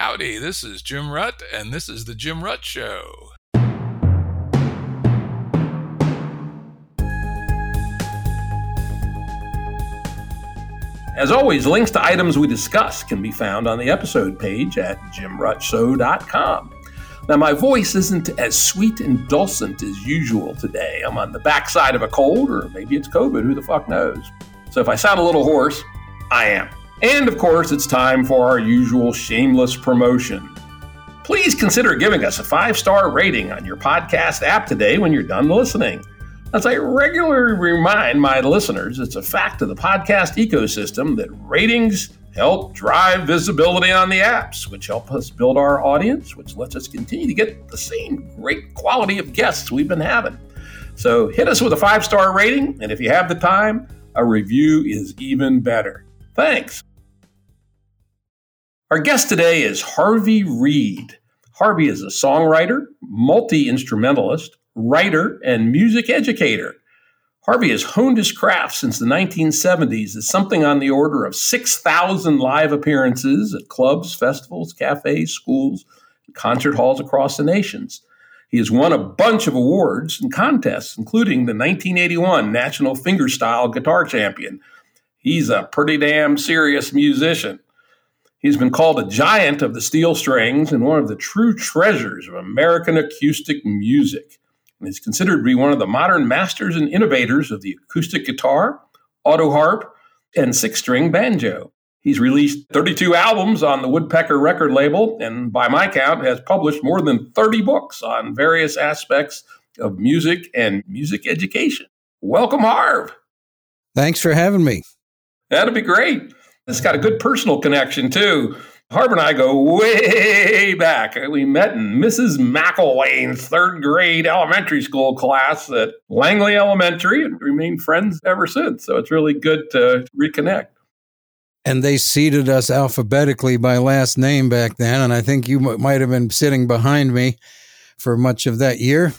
Howdy, this is Jim Rutt, and this is The Jim Rutt Show. As always, links to items we discuss can be found on the episode page at jimruttshow.com. Now, my voice isn't as sweet and dulcet as usual today. I'm on the backside of a cold, or maybe it's COVID, who the fuck knows. So if I sound a little hoarse, I am. And of course, it's time for our usual shameless promotion. Please consider giving us a five star rating on your podcast app today when you're done listening. As I regularly remind my listeners, it's a fact of the podcast ecosystem that ratings help drive visibility on the apps, which help us build our audience, which lets us continue to get the same great quality of guests we've been having. So hit us with a five star rating, and if you have the time, a review is even better. Thanks. Our guest today is Harvey Reid. Harvey is a songwriter, multi instrumentalist, writer, and music educator. Harvey has honed his craft since the 1970s as something on the order of 6,000 live appearances at clubs, festivals, cafes, schools, and concert halls across the nations. He has won a bunch of awards and contests, including the 1981 National Fingerstyle Guitar Champion. He's a pretty damn serious musician. He's been called a giant of the steel strings and one of the true treasures of American acoustic music and is considered to be one of the modern masters and innovators of the acoustic guitar, auto harp, and six string banjo. He's released 32 albums on the Woodpecker record label, and by my count, has published more than 30 books on various aspects of music and music education. Welcome, Harv. Thanks for having me. That'll be great. It's got a good personal connection, too. Harv and I go way back. We met in Mrs. McElwain's third grade elementary school class at Langley Elementary and remained friends ever since. So it's really good to reconnect. And they seated us alphabetically by last name back then. And I think you might have been sitting behind me for much of that year.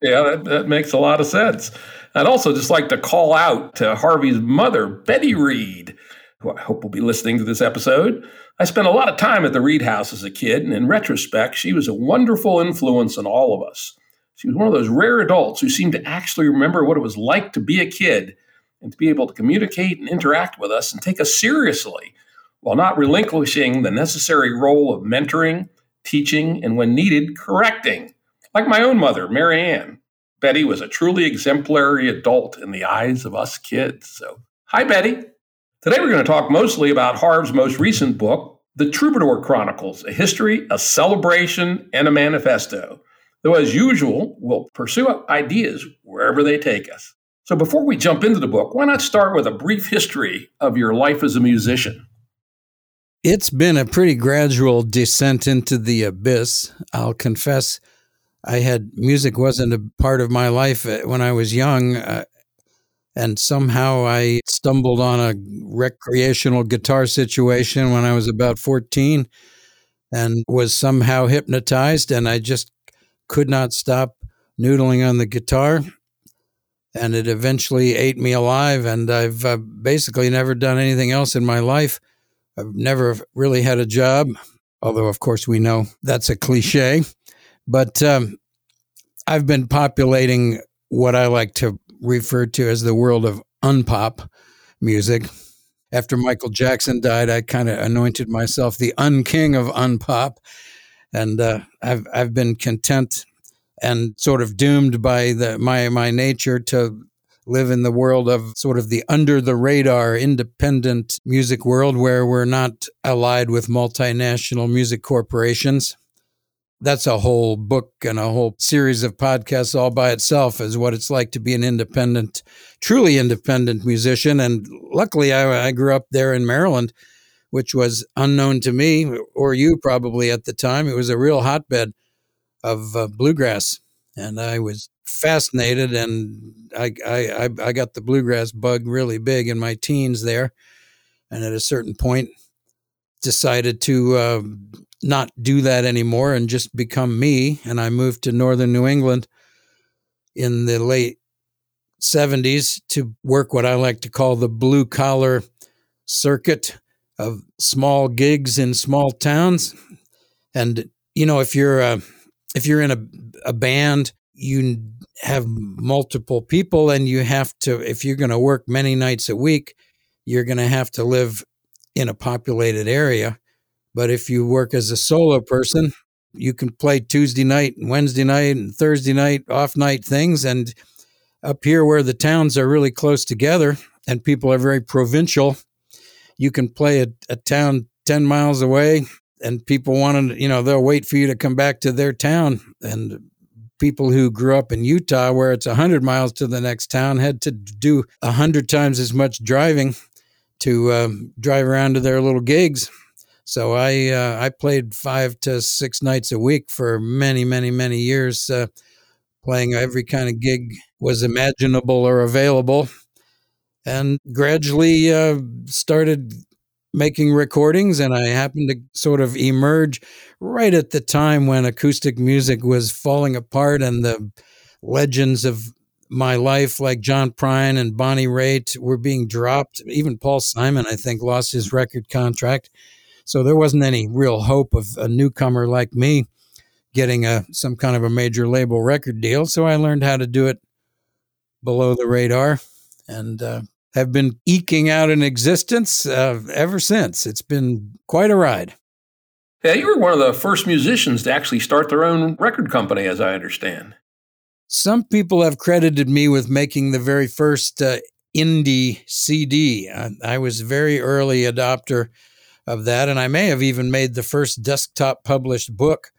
Yeah, that, that makes a lot of sense. I'd also just like to call out to Harvey's mother, Betty Reid, who I hope will be listening to this episode. I spent a lot of time at the Reid House as a kid, and in retrospect, she was a wonderful influence on all of us. She was one of those rare adults who seemed to actually remember what it was like to be a kid and to be able to communicate and interact with us and take us seriously while not relinquishing the necessary role of mentoring, teaching, and when needed, correcting. Like my own mother, Mary Ann. Betty was a truly exemplary adult in the eyes of us kids. So, hi, Betty. Today we're going to talk mostly about Harv's most recent book, The Troubadour Chronicles A History, a Celebration, and a Manifesto. Though, as usual, we'll pursue ideas wherever they take us. So, before we jump into the book, why not start with a brief history of your life as a musician? It's been a pretty gradual descent into the abyss. I'll confess, I had music wasn't a part of my life uh, when I was young. Uh, and somehow I stumbled on a recreational guitar situation when I was about 14 and was somehow hypnotized. And I just could not stop noodling on the guitar. And it eventually ate me alive. And I've uh, basically never done anything else in my life. I've never really had a job, although, of course, we know that's a cliche. But um, I've been populating what I like to referred to as the world of unpop music. After Michael Jackson died, I kind of anointed myself the unking of unpop, and uh, I've I've been content and sort of doomed by the my my nature to live in the world of sort of the under the radar independent music world where we're not allied with multinational music corporations that's a whole book and a whole series of podcasts all by itself is what it's like to be an independent truly independent musician. And luckily I, I, grew up there in maryland which was unknown to me or you probably at the time. It was a real hotbed of uh, bluegrass. And i was fascinated and I, I i got the bluegrass bug really big in my teens there. And at a certain point decided to uh, not do that anymore and just become me. And I moved to northern New England in the late 70s to work what I like to call the blue collar circuit. of small gigs in small towns. And you know, if you're a, if you're in a, a band, you have multiple people, and you have to. If you're going to work many nights a week, you're going to have to live in a populated area. But if you work as a solo person, you can play Tuesday night and Wednesday night and Thursday night off night things. And up here, where the towns are really close together and people are very provincial, you can play a, a town 10 miles away and people want to, you know, they'll wait for you to come back to their town. And people who grew up in Utah, where it's 100 miles to the next town, had to do 100 times as much driving to um, drive around to their little gigs. So I uh, I played five to six nights a week for many many many years, uh, playing every kind of gig was imaginable or available, and gradually uh, started making recordings. And I happened to sort of emerge right at the time when acoustic music was falling apart and the legends of my life, like John Prine and Bonnie Raitt, were being dropped. Even Paul Simon, I think, lost his record contract. So there wasn't any real hope of a newcomer like me getting a some kind of a major label record deal. So I learned how to do it below the radar, and uh, have been eking out an existence uh, ever since. It's been quite a ride. Yeah, you were one of the first musicians to actually start their own record company, as I understand. Some people have credited me with making the very first uh, indie CD. I, I was a very early adopter of that. And I may have even made the first desktop published book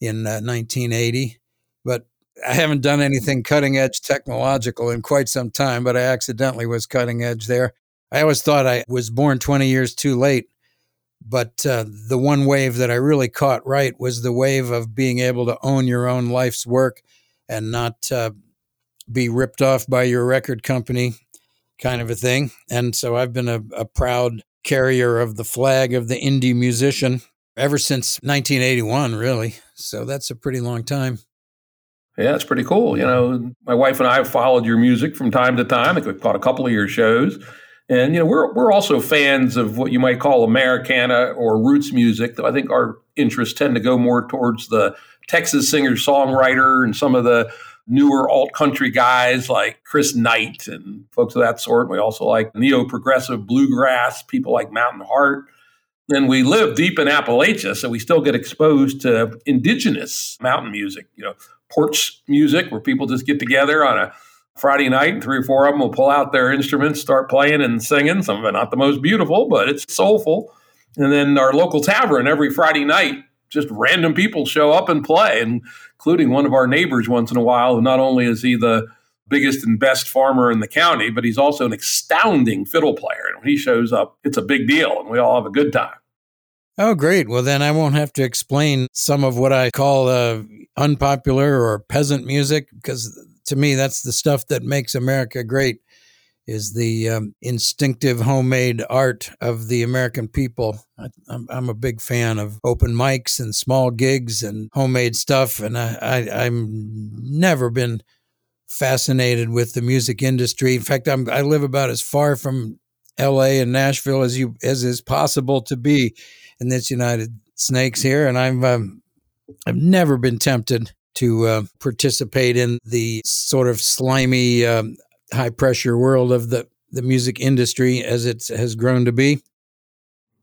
in uh, 1980. But I haven't done anything cutting edge technological in quite some time, but I accidentally was cutting edge there. I always thought I was born 20 years too late. But uh, the one wave that I really caught right was the wave of being able to own your own life's work and not uh, be ripped off by your record company, kind of a thing. And so I've been a, a proud carrier of the flag of the indie musician ever since 1981, really. So that's a pretty long time. Yeah, it's pretty cool. You know, my wife and I have followed your music from time to time. I think we've caught a couple of your shows. And, you know, we're, we're also fans of what you might call Americana or roots music, though I think our interests tend to go more towards the Texas singer songwriter and some of the newer alt country guys like Chris Knight and folks of that sort. We also like neo progressive bluegrass, people like Mountain Heart. And we live deep in Appalachia, so we still get exposed to indigenous mountain music, you know, porch music where people just get together on a Friday night and three or four of them will pull out their instruments, start playing and singing. Some of it not the most beautiful, but it's soulful. And then our local tavern every Friday night, just random people show up and play. And including one of our neighbors once in a while. not only is he the biggest and best farmer in the county, but he's also an astounding fiddle player. And when he shows up, it's a big deal, and we all have a good time. Oh, great. Well, then I won't have to explain some of what I call uh, unpopular or peasant music, because to me, that's the stuff that makes America great is the um, instinctive homemade art of the American people. I, am a big fan of open mics and small gigs and homemade stuff, and I, I, I'm never been fascinated with the music industry. In fact, I'm, I live about as far from L.A. and Nashville as you as is possible to be in this United Snakes here, and I'm um, I've never been tempted to uh, participate in the sort of slimy um, high pressure world of the, the music industry as it has grown to be.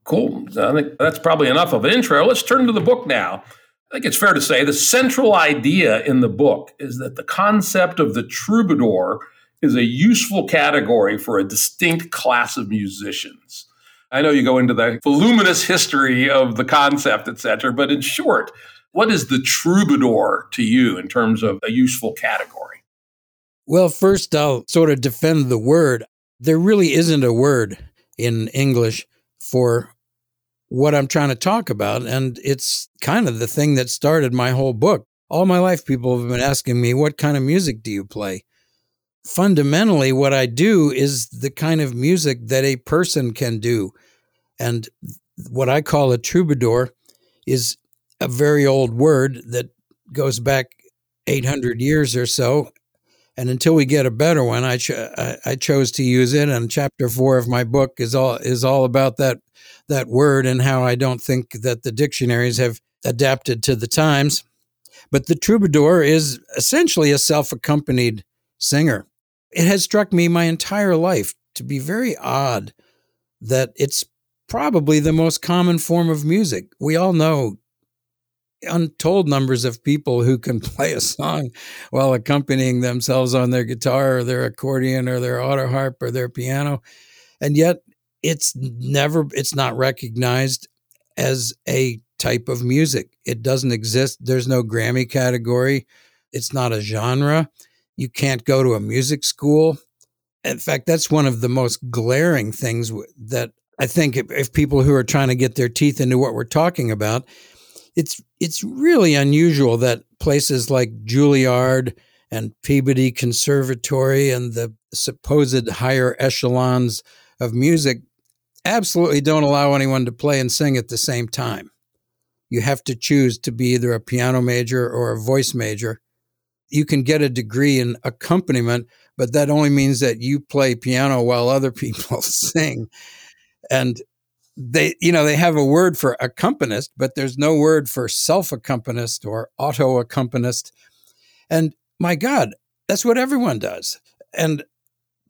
Cool. I think that's probably enough of an intro. Let's turn to the book now. I think it's fair to say the central idea in the book is that the concept of the troubadour is a useful category for a distinct class of musicians. I know you go into the voluminous history of the concept, et cetera, but in short, what is the troubadour to you in terms of a useful category? Well, first, I'll sort of defend the word. There really isn't a word in English for what I'm trying to talk about. And it's kind of the thing that started my whole book. All my life, people have been asking me, What kind of music do you play? Fundamentally, what I do is the kind of music that a person can do. And what I call a troubadour is a very old word that goes back 800 years or so and until we get a better one, I, cho- I, I chose to use it. And chapter four of my book is all is all about that that word and how I don't think that the dictionaries have adapted to the times. But the troubadour is essentially a self accompanied singer. It has struck me my entire life to be very odd that it's probably the most common form of music. We all know untold numbers of people who can play a song while accompanying themselves on their guitar or their accordion or their auto harp or their piano. And yet it's never, it's not recognized as a type of music. It doesn't exist. There's no Grammy category. It's not a genre. You can't go to a music school. In fact, that's one of the most glaring things that I think if, if people who are trying to get their teeth into what we're talking about, it's it's really unusual that places like Juilliard and Peabody Conservatory and the supposed higher echelons of music absolutely don't allow anyone to play and sing at the same time. You have to choose to be either a piano major or a voice major. You can get a degree in accompaniment, but that only means that you play piano while other people sing. And they you know they have a word for accompanist but there's no word for self accompanist or auto accompanist and my god that's what everyone does. And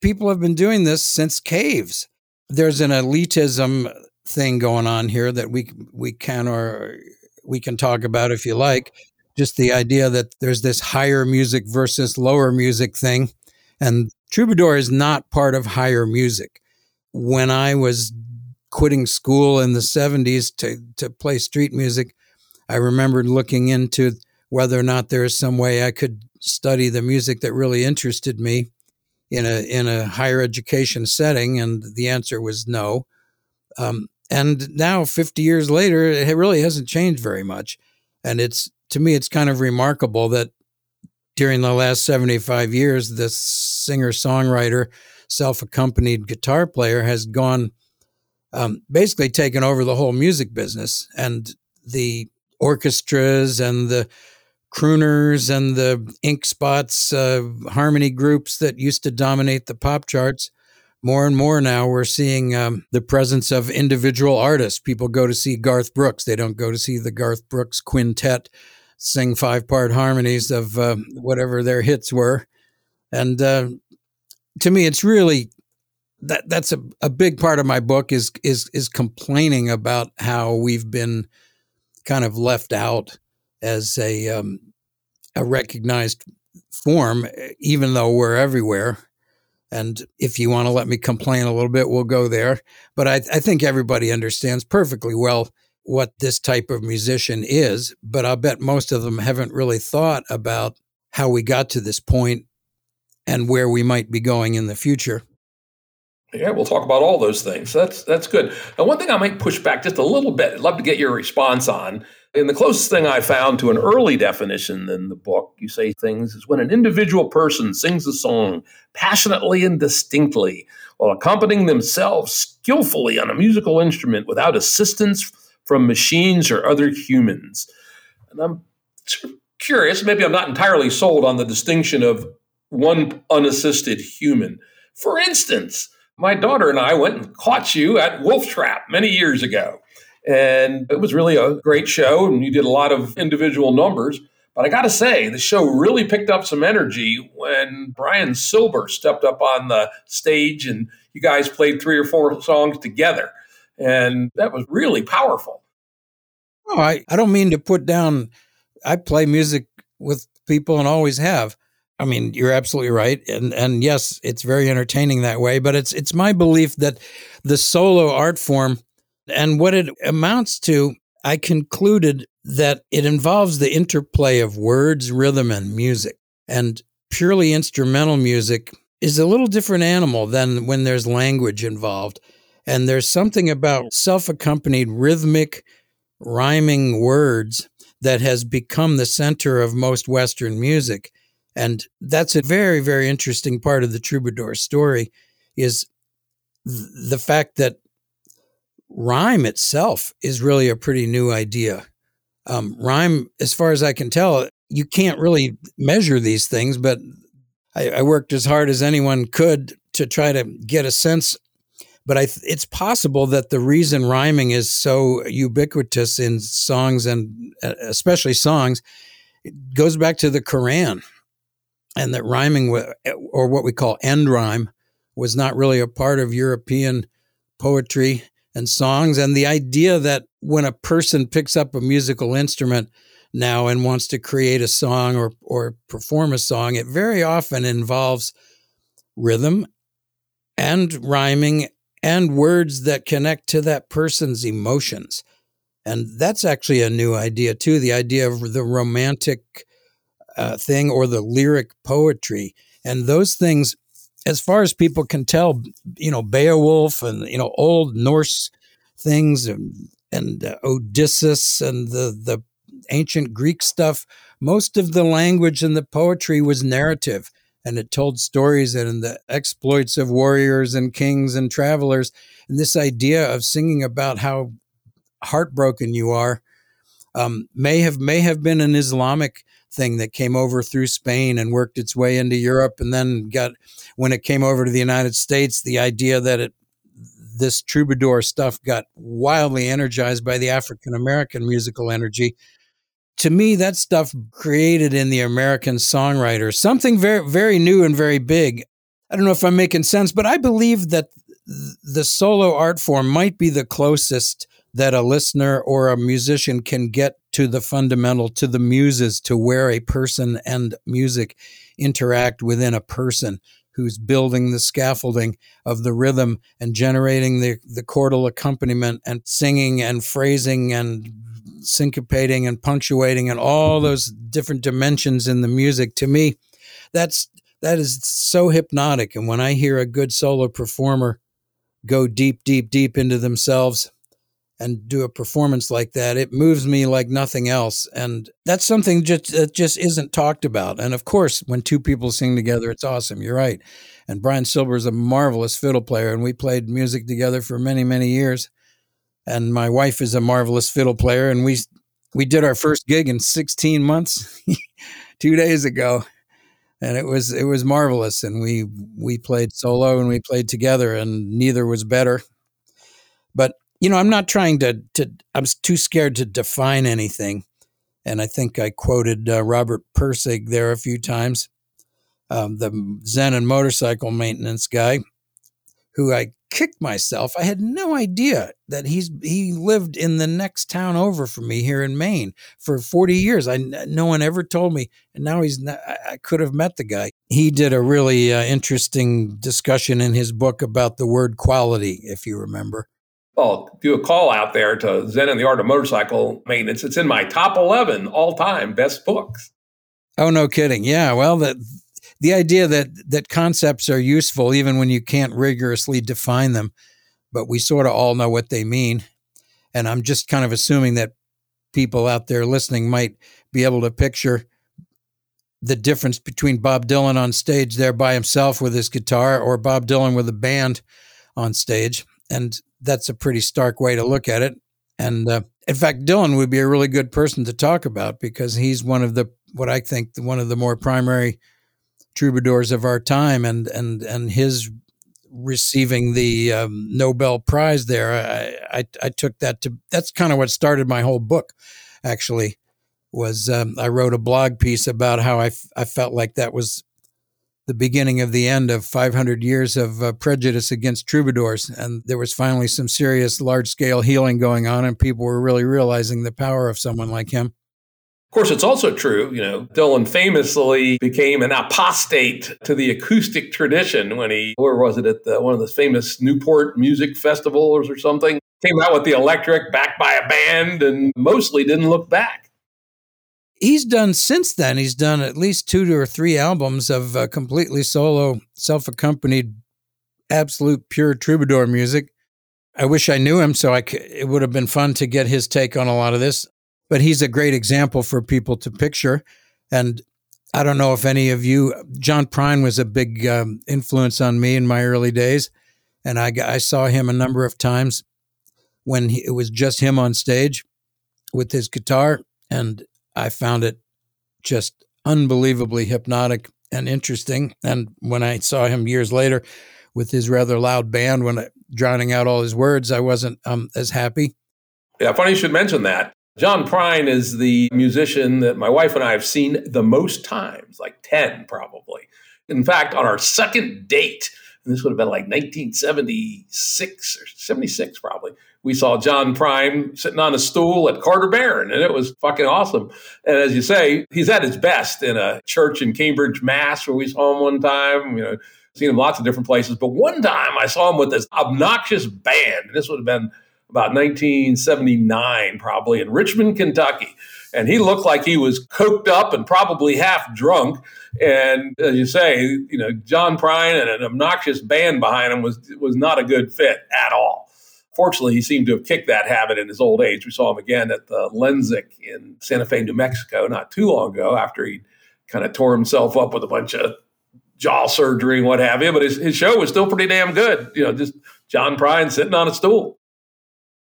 people have been doing this since caves. There's an elitism thing going on here that we we can or we can talk about if you like. Just the idea that there's this higher music versus lower music thing. And troubadour is not part of higher music. When i was quitting school in the 70s to, to play street music, I remembered looking into whether or not there is some way I could study the music that really interested me in a in a higher education setting, and the answer was no. Um, and now, 50 years later, it really hasn't changed very much. And it's to me, it's kind of remarkable that during the last 75 years, this singer songwriter, self accompanied guitar player has gone um, basically taken over the whole music business and the orchestras and the crooners and the ink spots uh, harmony groups that used to dominate the pop charts. More and more now we're seeing um, the presence of individual artists. People go to see garth brooks. They don't go to see the garth brooks quintet sing five part harmonies of uh, whatever their hits were. And uh, to me it's really that that's a, a big part of my book is is is complaining about how we've been kind of left out as a um, a recognized form, even though we're everywhere. And if you want to let me complain a little bit, we'll go there. But I, I think everybody understands perfectly well what this type of musician is. But I'll bet most of them haven't really thought about how we got to this point and where we might be going in the future. Yeah, we'll talk about all those things. That's that's good. Now, one thing I might push back just a little bit. I'd love to get your response on. And the closest thing I found to an early definition in the book, you say things is when an individual person sings a song passionately and distinctly while accompanying themselves skillfully on a musical instrument without assistance from machines or other humans. And I'm curious, maybe I'm not entirely sold on the distinction of one unassisted human. For instance, my daughter and I went and caught you at Wolf Trap many years ago. And it was really a great show, and you did a lot of individual numbers. But I got to say, the show really picked up some energy when Brian Silber stepped up on the stage and you guys played three or four songs together. And that was really powerful. Oh, I, I don't mean to put down, I play music with people and always have. I mean, you're absolutely right, and and yes, it's very entertaining that way. But it's it's my belief that the solo art form and what it amounts to, I concluded that it involves the interplay of words, rhythm, and music. And purely instrumental music is a little different animal than when there's language involved. And there's something about self accompanied rhythmic, rhyming words that has become the center of most Western music. And that's a very, very interesting part of the troubadour story is the fact that rhyme itself is really a pretty new idea. Um, rhyme, as far as I can tell, you can't really measure these things, but I, I worked as hard as anyone could to try to get a sense but I th- it's possible that the reason rhyming is so ubiquitous in songs and especially songs it goes back to the Quran, and that rhyming or what we call end rhyme was not really a part of European poetry and songs, and the idea that when a person picks up a musical instrument now and wants to create a song or or perform a song, it very often involves rhythm and rhyming and words that connect to that person's emotions. And that's actually a new idea too, the idea of the romantic uh, thing or the lyric poetry. And those things as far as people can tell, you know, Beowulf and you know old Norse things and and uh, Odysseus and the the ancient Greek stuff, most of the language and the poetry was narrative and it told stories and the exploits of warriors and kings and travelers. And this idea of singing about how heartbroken you are um, may have may have been an Islamic thing that came over through Spain and worked its way into Europe, and then got when it came over to the United States, the idea that it this troubadour stuff got wildly energized by the African American musical energy to me, that stuff created in the American songwriter something very, very new and very big. I don't know if I'm making sense, but I believe that the solo art form might be the closest that a listener or a musician can get to the fundamental, to the muses, to where a person and music interact within a person who's building the scaffolding of the rhythm and generating the, the chordal accompaniment and singing and phrasing and syncopating and punctuating and all those different dimensions in the music. To me that's that is so hypnotic. And when i hear a good solo performer go deep deep deep into themselves and do a performance like that it moves me like nothing else and that's something just that just isn't talked about and of course when two people sing together it's awesome you're right and brian silver is a marvelous fiddle player and we played music together for many many years and my wife is a marvelous fiddle player and we we did our first gig in 16 months 2 days ago and it was it was marvelous and we we played solo and we played together and neither was better but you know i'm not trying to to i'm too scared to define anything and i think i quoted uh, robert Pirsig there a few times um, the zen and motorcycle maintenance guy who i kicked myself. I had no idea that he's he lived in the next town over from me here in Maine for 40 years. I no one ever told me, and now he's not, I could have met the guy. He did a really uh, interesting discussion in his book about the word quality, if you remember. Well, do a call out there to Zen and the Art of Motorcycle Maintenance. It's in my top 11 all time best books. Oh, no kidding. Yeah. Well, that the idea that that concepts are useful even when you can't rigorously define them, but we sort of all know what they mean. And I'm just kind of assuming that people out there listening might be able to picture the difference between Bob Dylan on stage there by himself with his guitar or Bob Dylan with a band on stage. And that's a pretty stark way to look at it. And uh, in fact, Dylan would be a really good person to talk about because he's one of the, what I think, one of the more primary troubadours of our time, and and and his receiving the um, Nobel Prize there, I, I, I took that to that's kind of what started my whole book. Actually, was um, I wrote a blog piece about how I, f- I felt like that was the beginning of the end of 500 years of uh, prejudice against troubadours, and there was finally some serious large scale healing going on, and people were really realizing the power of someone like him. Of course, it's also true, you know, Dylan famously became an apostate to the acoustic tradition when he, where was it, at the, one of the famous Newport Music Festivals or something, came out with the electric backed by a band and mostly didn't look back. He's done since then, he's done at least two or three albums of uh, completely solo, self accompanied, absolute pure troubadour music. I wish I knew him, so I c- it would have been fun to get his take on a lot of this but he's a great example for people to picture. And I don't know if any of you, John Prine was a big um, influence on me in my early days. And I, I saw him a number of times when he, it was just him on stage with his guitar. And I found it just unbelievably hypnotic and interesting. And when I saw him years later with his rather loud band when I, drowning out all his words, I wasn't um, as happy. Yeah, funny you should mention that. John Prine is the musician that my wife and I have seen the most times, like 10 probably. In fact, on our second date, and this would have been like 1976 or 76 probably, we saw John Prine sitting on a stool at Carter Barron, and it was fucking awesome. And as you say, he's at his best in a church in Cambridge, Mass, where we saw him one time. You know, seen him lots of different places, but one time I saw him with this obnoxious band. This would have been about 1979, probably in Richmond, Kentucky. And he looked like he was coked up and probably half drunk. And as you say, you know, John Prine and an obnoxious band behind him was was not a good fit at all. Fortunately, he seemed to have kicked that habit in his old age. We saw him again at the Lensic in Santa Fe, New Mexico, not too long ago after he kind of tore himself up with a bunch of jaw surgery and what have you. But his, his show was still pretty damn good. You know, just John Prine sitting on a stool.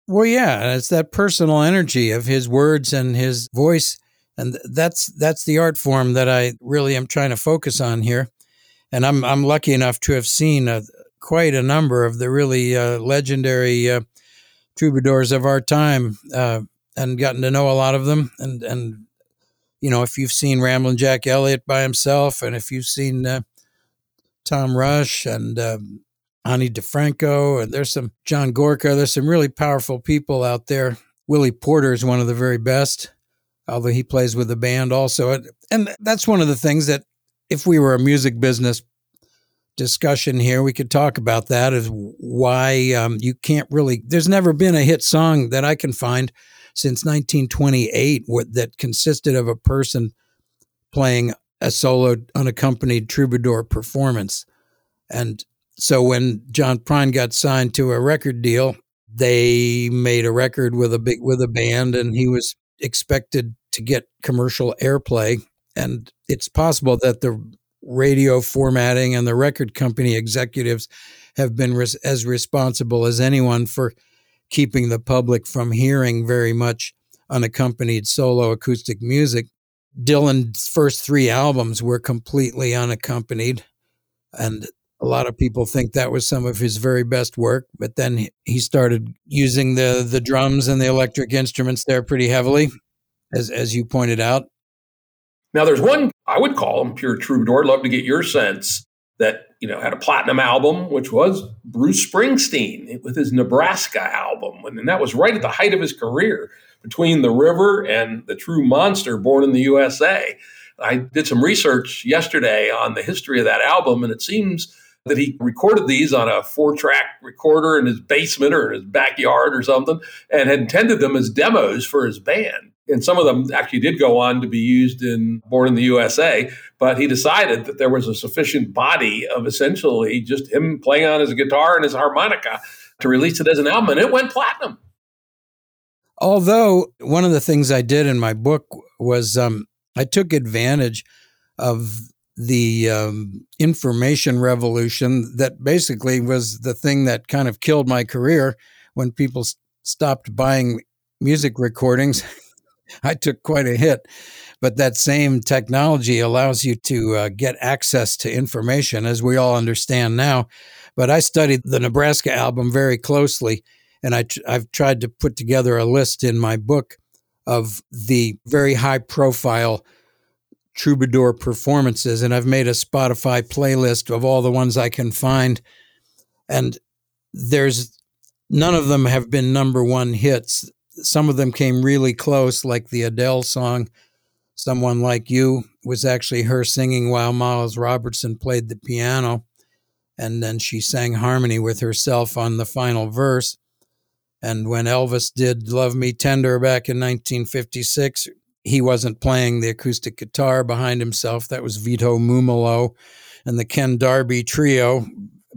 Well, yeah, it's that personal energy of his words and his voice, and that's that's the art form that I really am trying to focus on here. And I'm I'm lucky enough to have seen a, quite a number of the really uh, legendary uh, troubadours of our time, uh, and gotten to know a lot of them. And and you know, if you've seen Ramblin' Jack Elliott by himself, and if you've seen uh, Tom Rush and um, Ani DiFranco, and there's some John Gorka. There's some really powerful people out there. Willy Porter is one of the very best, although he plays with the band also. And that's one of the things that, if we were a music business discussion here, we could talk about that is why um, you can't really, there's never been a hit song that I can find since 1928 that consisted of a person playing a solo unaccompanied troubadour performance. And so when John Prine got signed to a record deal, they made a record with a big with a band, and he was expected to get commercial airplay. And it's possible that the radio formatting and the record company executives have been res- as responsible as anyone for keeping the public from hearing very much unaccompanied solo acoustic music. Dylan's first three albums were completely unaccompanied. And a lot of people think that was some of his very best work, but then he started using the the drums and the electric instruments there pretty heavily, as as you pointed out. Now, there's one I would call him pure troubadour. I'd love to get your sense that you know had a platinum album, which was Bruce Springsteen with his Nebraska album, and that was right at the height of his career, between The River and The True Monster, Born in the USA. I did some research yesterday on the history of that album, and it seems that he recorded these on a four track recorder in his basement or in his backyard or something and had intended them as demos for his band. And some of them actually did go on to be used in Born in the USA, but he decided that there was a sufficient body of essentially just him playing on his guitar and his harmonica to release it as an album, and it went platinum. Although one of the things I did in my book was um, I took advantage of the um, information revolution that basically was the thing that kind of killed my career when people stopped buying music recordings. I took quite a hit, but that same technology allows you to uh, get access to information, as we all understand now. But I studied the Nebraska album very closely, and I tr- I've tried to put together a list in my book of the very high profile troubadour performances and I've made a Spotify playlist of all the ones I can find and there's none of them have been number 1 hits some of them came really close like the Adele song someone like you was actually her singing while Miles Robertson played the piano and then she sang harmony with herself on the final verse and when Elvis did Love Me Tender back in 1956 he wasn't playing the acoustic guitar behind himself. That was Vito Mumolo and the Ken Darby trio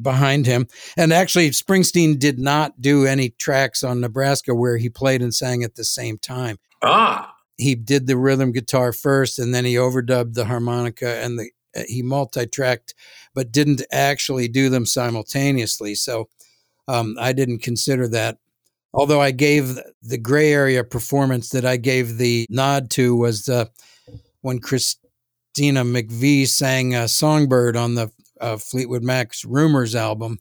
behind him. And actually, Springsteen did not do any tracks on Nebraska where he played and sang at the same time. Ah. He did the rhythm guitar first, and then he overdubbed the harmonica and the uh, he multi-tracked, but didn't actually do them simultaneously. So um, I didn't consider that although I gave the gray area performance that I gave the nod to was uh, when Christina McVie sang uh, Songbird on the Fleetwood Mac's Rumors album.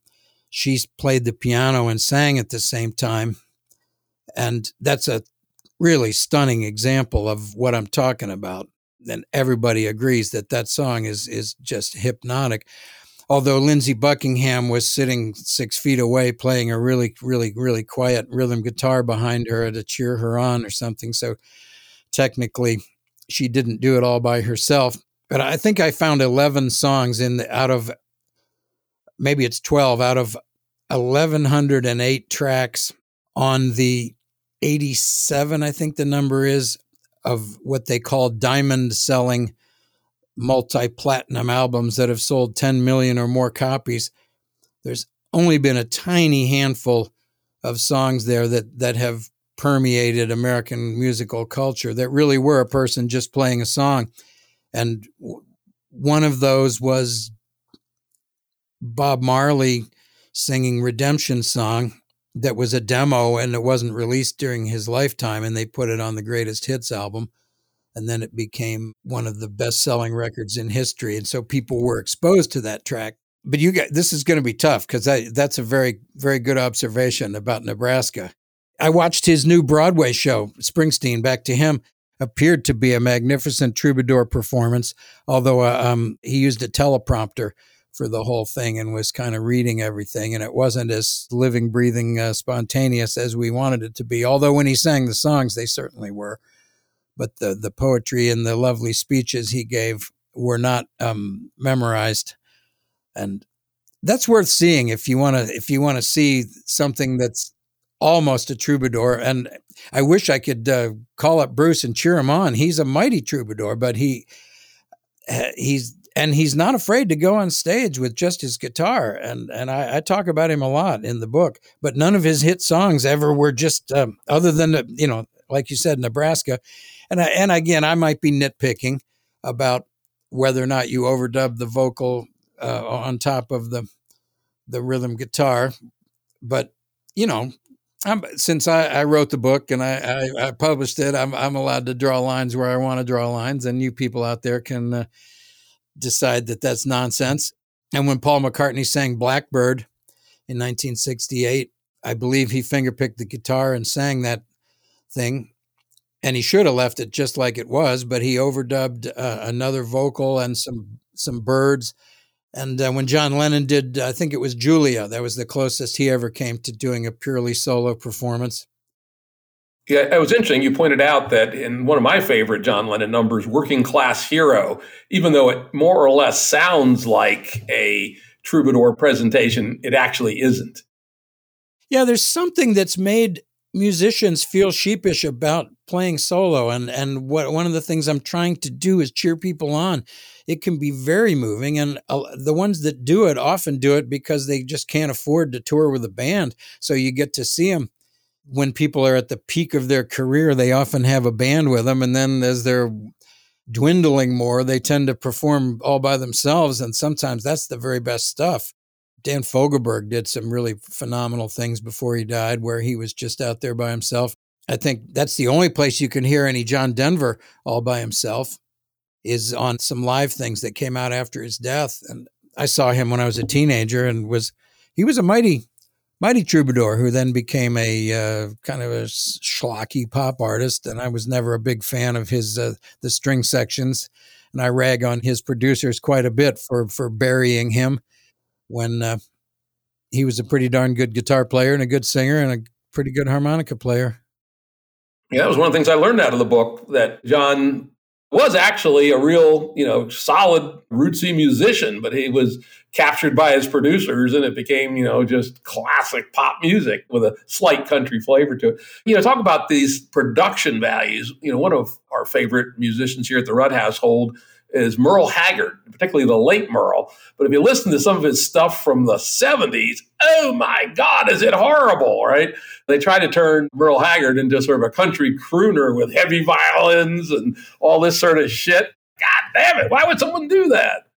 She played the piano and sang at the same time. And that's a really stunning example of what I'm talking about. And everybody agrees that that song is, is just hypnotic. Although Lindsey Buckingham was sitting six feet away playing a really, really, really quiet rhythm guitar behind her to cheer her on or something. So technically, she didn't do it all by herself. But I think I found 11 songs in the, out of maybe it's 12 out of 1108 tracks on the 87 I think the number is of what they call diamond selling multi-platinum albums that have sold 10 million or more copies. There's only been a tiny handful of songs there that that have permeated American musical culture that really were a person just playing a song. And one of those was Bob Marley singing Redemption Song that was a demo and it wasn't released during his lifetime and they put it on the greatest hits album. And then it became one of the best selling records in history. And so people were exposed to that track. But you got this is going to be tough because that's a very very good observation about nebraska. I watched his new Broadway show, Springsteen, back to him, appeared to be a magnificent troubadour performance, although uh, um, he used a teleprompter for the whole thing and was kind of reading everything. And it wasn't as living, breathing, uh, spontaneous as we wanted it to be. Although when he sang the songs, they certainly were. But the, the poetry and the lovely speeches he gave were not um, memorized. And that's worth seeing if you want to if you want to see something that's almost a troubadour. And I wish I could uh, call up Bruce and cheer him on. He's a mighty troubadour, but he uh, he's and he's not afraid to go on stage with just his guitar. And and I, I talk about him a lot in the book. But none of his hit songs ever were just um, other than the, you know, like you said, Nebraska. And I, and again, I might be nitpicking about whether or not you overdub the vocal uh, on top of the the rhythm guitar, but you know I'm, since I, I, wrote the book and I, I, I, published it, I'm, I'm allowed to draw lines where I want to draw lines, and you people out there can uh, decide that that's nonsense. And when Paul McCartney sang Blackbird in 1968, I believe he fingerpicked the guitar and sang that thing. And he should have left it just like it was, but he overdubbed uh, another vocal and some some birds and uh, when John Lennon did, I think it was Julia, that was the closest he ever came to doing a purely solo performance. Yeah, it was interesting. You pointed out that in one of my favorite John Lennon numbers, Working Class Hero, even though it more or less sounds like a troubadour presentation, it actually isn't. Yeah, there's something that's made musicians feel sheepish about playing solo and and what one of the things I'm trying to do is cheer people on. It can be very moving and uh, the ones that do it often do it because they just can't afford to tour with a band. So you get to see them when people are at the peak of their career they often have a band with them and then as they're dwindling more they tend to perform all by themselves and sometimes that's the very best stuff Dan Fogelberg did some really phenomenal things before he died, where he was just out there by himself. I think that's the only place you can hear any John Denver all by himself is on some live things that came out after his death. And I saw him when I was a teenager and was he was a mighty mighty troubadour who then became a uh, kind of a schlocky pop artist. And I was never a big fan of his uh, the string sections, and I rag on his producers quite a bit for for burying him when uh, he was a pretty darn good guitar player and a good singer and a pretty good harmonica player. Yeah, that was one of the things I learned out of the book that John was actually a real, you know, solid rootsy musician, but he was captured by his producers and it became, you know, just classic pop music with a slight country flavor to it. You know, talk about these production values. You know, one of our favorite musicians here at the Rutt household is Merle Haggard, particularly the late Merle. But if you listen to some of his stuff from the 70s, oh my God, is it horrible, right? They try to turn Merle Haggard into sort of a country crooner with heavy violins and all this sort of shit. God damn it, why would someone do that?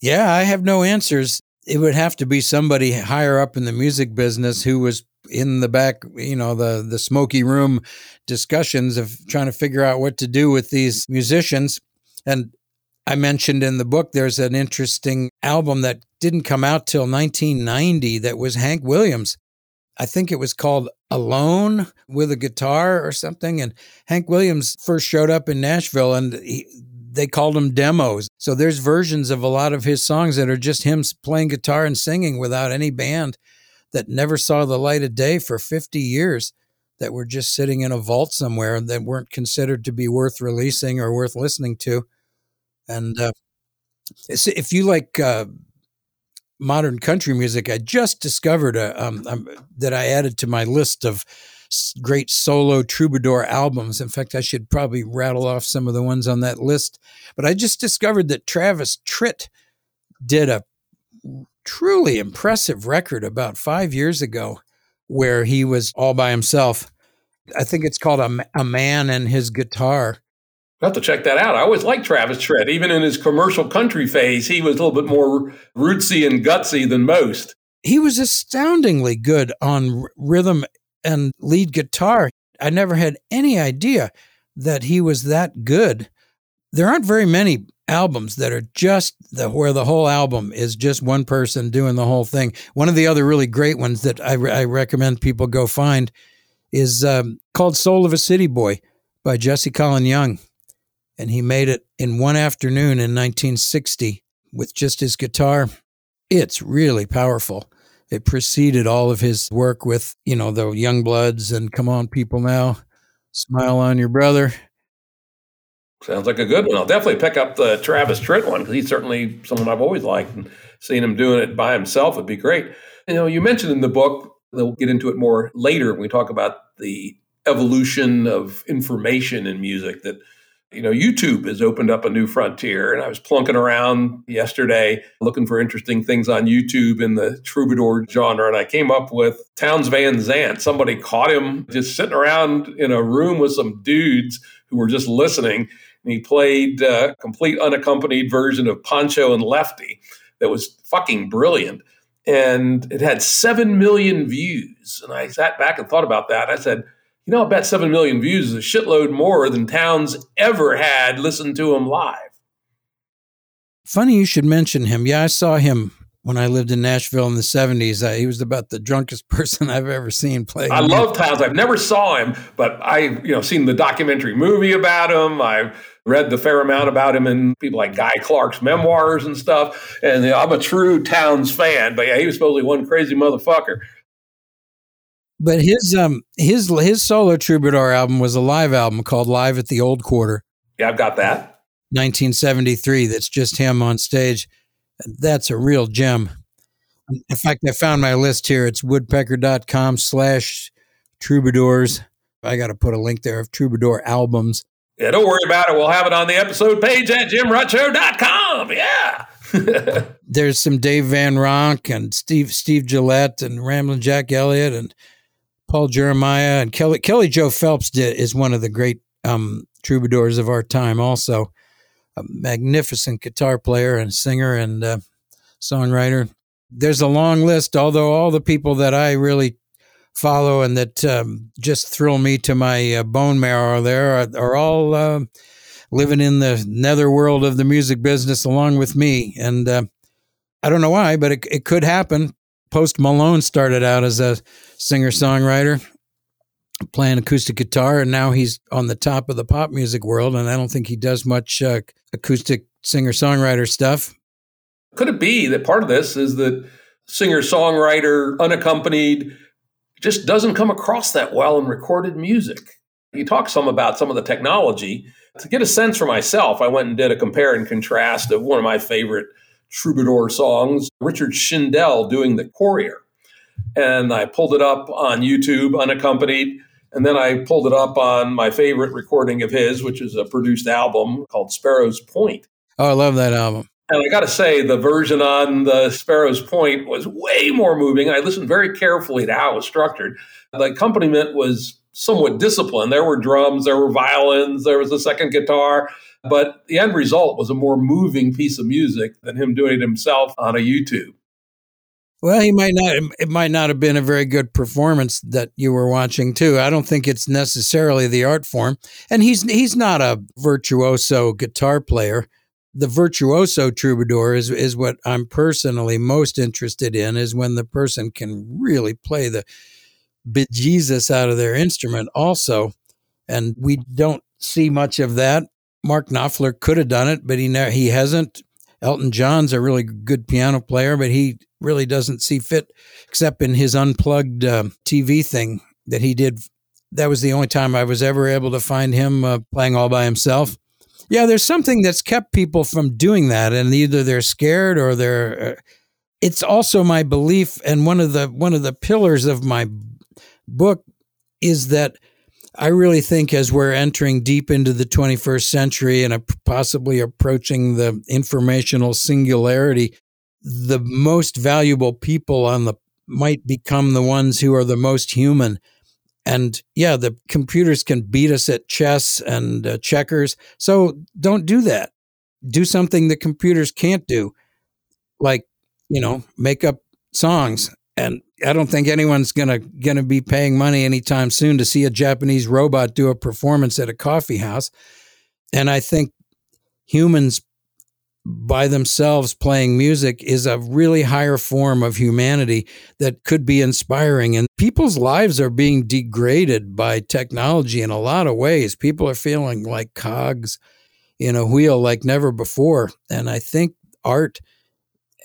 Yeah, I have no answers. It would have to be somebody higher up in the music business who was in the back, you know, the the smoky room discussions of trying to figure out what to do with these musicians and I mentioned in the book there's an interesting album that didn't come out till 1990 that was Hank Williams. I think it was called Alone with a Guitar or something. And Hank Williams first showed up in Nashville and he, they called them demos. So there's versions of a lot of his songs that are just him playing guitar and singing without any band that never saw the light of day for 50 years that were just sitting in a vault somewhere that weren't considered to be worth releasing or worth listening to. And uh, if you like uh, modern country music, I just discovered a, um, um, that I added to my list of great solo troubadour albums. In fact, I should probably rattle off some of the ones on that list. But I just discovered that Travis Tritt did a truly impressive record about five years ago where he was all by himself. I think it's called a Man and His Guitar. Have to check that out. I always liked Travis Tritt. Even in his commercial country phase, he was a little bit more rootsy and gutsy than most. He was astoundingly good on rhythm and lead guitar. I never had any idea that he was that good. There aren't very many albums that are just the where the whole album is just one person doing the whole thing. One of the other really great ones that I, I recommend people go find is um, called "Soul of a City Boy" by Jesse Colin Young and he made it in one afternoon in 1960 with just his guitar. It's really powerful. It preceded all of his work with, you know, the Youngbloods and Come On People Now, Smile on Your Brother. Sounds like a good one. I'll definitely pick up the Travis Tritt one because he's certainly someone I've always liked. And seeing him doing it by himself would be great. You know, you mentioned in the book, we'll get into it more later when we talk about the evolution of information in music that you know, YouTube has opened up a new frontier. And I was plunking around yesterday looking for interesting things on YouTube in the troubadour genre. And I came up with Townes Van Zandt. Somebody caught him just sitting around in a room with some dudes who were just listening. And he played a complete unaccompanied version of Pancho and Lefty that was fucking brilliant. And it had 7 million views. And I sat back and thought about that. I said, you know, I bet 7 million views is a shitload more than Townes ever had listened to him live. Funny you should mention him. Yeah, I saw him when I lived in Nashville in the 70s. Uh, he was about the drunkest person I've ever seen play. I love Townes. I've never saw him, but I, you know, seen the documentary movie about him. I've read the fair amount about him in people like Guy Clark's memoirs and stuff. And you know, I'm a true Townes fan, but yeah, he was supposedly one crazy motherfucker. But his um his his solo troubadour album was a live album called Live at the Old Quarter. Yeah, I've got that. 1973. That's just him on stage. That's a real gem. In fact, I found my list here. It's woodpecker.com slash troubadours. I got to put a link there of troubadour albums. Yeah, don't worry about it. We'll have it on the episode page at jimruttshow.com. Yeah. There's some Dave Van Ronk and Steve Steve Gillette and Ramblin' Jack Elliott and Paul Geremia and Kelly Kelly Joe Phelps did, is one of the great um, troubadours of our time. Also, a magnificent guitar player and singer and uh, songwriter. There's a long list, although all the people that I really follow and that um, just thrill me to my uh, bone marrow there are, are all uh, living in the netherworld of the music business along with me. And uh, I don't know why, but it, it could happen. Post Malone started out as a singer songwriter, playing acoustic guitar, and now he's on the top of the pop music world. And I don't think he does much uh, acoustic singer songwriter stuff. Could it be that part of this is that singer songwriter, unaccompanied, just doesn't come across that well in recorded music? You talk some about some of the technology. To get a sense for myself, I went and did a compare and contrast of one of my favorite troubadour songs, Richard Shindell doing The Courier. And I pulled it up on YouTube unaccompanied. And then I pulled it up on my favorite recording of his, which is a produced album called Sparrow's Point. Oh, I love that album. And I got to say, the version on the Sparrow's Point was way more moving. I listened very carefully to how it was structured. The accompaniment was somewhat disciplined. There were drums, there were violins, there was a second guitar. But the end result was a more moving piece of music than him doing it himself on a YouTube. Well, he might not. It might not have been a very good performance that you were watching too. I don't think it's necessarily the art form, and he's he's not a virtuoso guitar player. the virtuoso troubadour is is what I'm personally most interested in is when the person can really play the bejesus out of their instrument also and we don't see much of that. Mark Knopfler could have done it but he ne- he hasn't. Elton John's a really good piano player but he really doesn't see fit except in his unplugged uh, TV thing that he did. That was the only time I was ever able to find him uh, playing all by himself. Yeah, there's something that's kept people from doing that, and either they're scared or they're. Uh, it's also my belief, and one of the one of the pillars of my book is that I really think as we're entering deep into the 21st century and possibly approaching the informational singularity, the most valuable people on the might become the ones who are the most human and yeah, the computers can beat us at chess and uh, checkers. So don't do that. Do something the computers can't do, like, you know, make up songs. And I don't think anyone's gonna gonna be paying money anytime soon to see a Japanese robot do a performance at a coffee house. And I think humans by themselves playing music is a really higher form of humanity that could be inspiring. And people's lives are being degraded by technology in a lot of ways. People are feeling like cogs in a wheel like never before. And I think art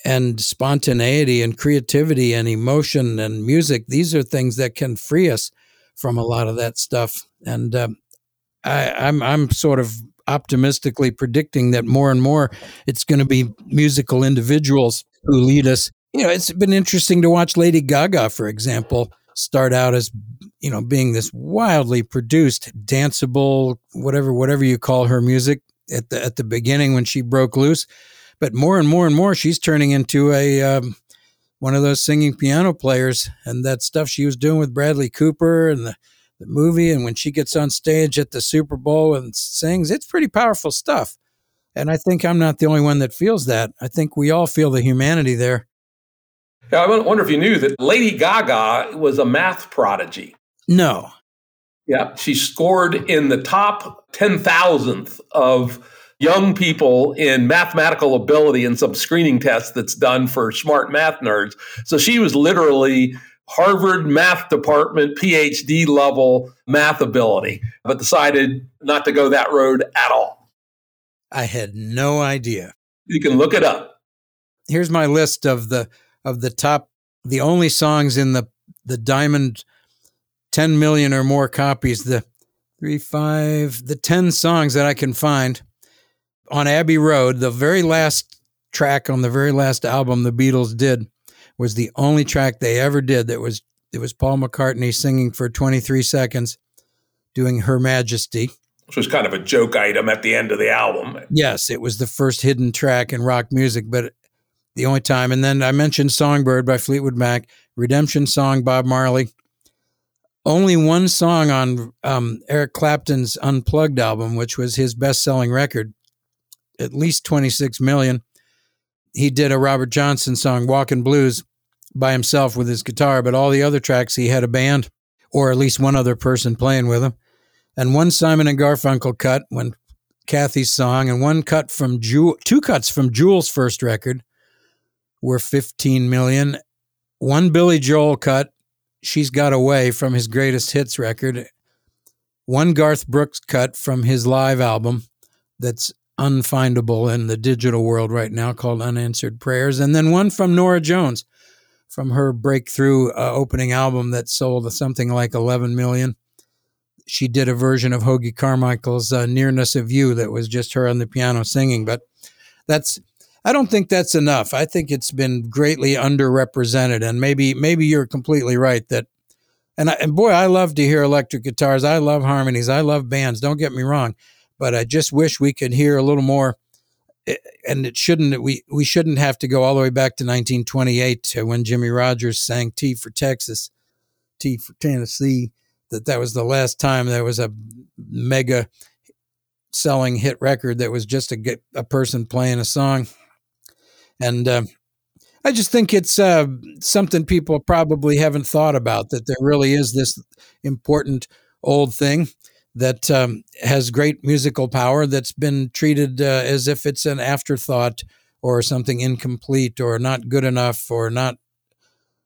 and spontaneity and creativity and emotion and music, these are things that can free us from a lot of that stuff. And uh, I, I'm I'm sort of optimistically predicting that more and more it's going to be musical individuals who lead us. You know, it's been interesting to watch Lady Gaga, for example, start out as you know being this wildly produced, danceable, whatever whatever you call her music at the at the beginning when she broke loose, but more and more and more she's turning into a um, one of those singing piano players, and that stuff she was doing with Bradley Cooper and the the movie and when she gets on stage at the Super Bowl and sings, it's pretty powerful stuff. And I think I'm not the only one that feels that. I think we all feel the humanity there. Yeah, I wonder if you knew that Lady Gaga was a math prodigy. No. Yeah, she scored in the top 10,000th of young people in mathematical ability in some screening test that's done for smart math nerds. So she was literally Harvard math department PhD level math ability, but decided not to go that road at all. I had no idea. You can look it up. Here's my list of the of the top the only songs in the the Diamond 10 million or more copies the 3 5 the 10 songs that I can find on Abbey Road the very last track on the very last album the Beatles did was the only track they ever did that was it was Paul McCartney singing for 23 seconds, doing Her Majesty. Which was kind of a joke item at the end of the album. Yes, it was the first hidden track in rock music, but the only time. And then I mentioned Songbird by Fleetwood Mac, Redemption Song, Bob Marley. Only one song on um, Eric Clapton's Unplugged album, which was his best selling record, at least 26 million he did a Robert Johnson song, Walking Blues, by himself with his guitar, but all the other tracks he had a band or at least one other person playing with him. And one Simon and Garfunkel cut when Kathy's song, and one cut from Jewel, two cuts from Jewel's first record were 15 million. One Billy Joel cut, She's Got a Way from his greatest hits record. One Garth Brooks cut from his live album that's unfindable in the digital world right now called Unanswered Prayers. And then one from Norah Jones from her breakthrough uh, opening album that sold something like 11 million. She did a version of Hoagy Carmichael's uh, Nearness of You that was just her on the piano singing. But that's, I don't think that's enough. I think it's been greatly underrepresented. And maybe, maybe you're completely right that and, I, and boy, I love to hear electric guitars. I love harmonies. I love bands. Don't get me wrong but I just wish we could hear a little more. Eh, and it shouldn't we we shouldn't have to go all the way back to 1928 when Jimmie Rodgers sang "T for Texas, T for Tennessee." That that was the last time there was a mega selling hit record that was just a a person playing a song. And uh, I just think it's uh, something people probably haven't thought about that there really is this important old thing that um, has great musical power that's been treated uh, as if it's an afterthought or something incomplete or not good enough or not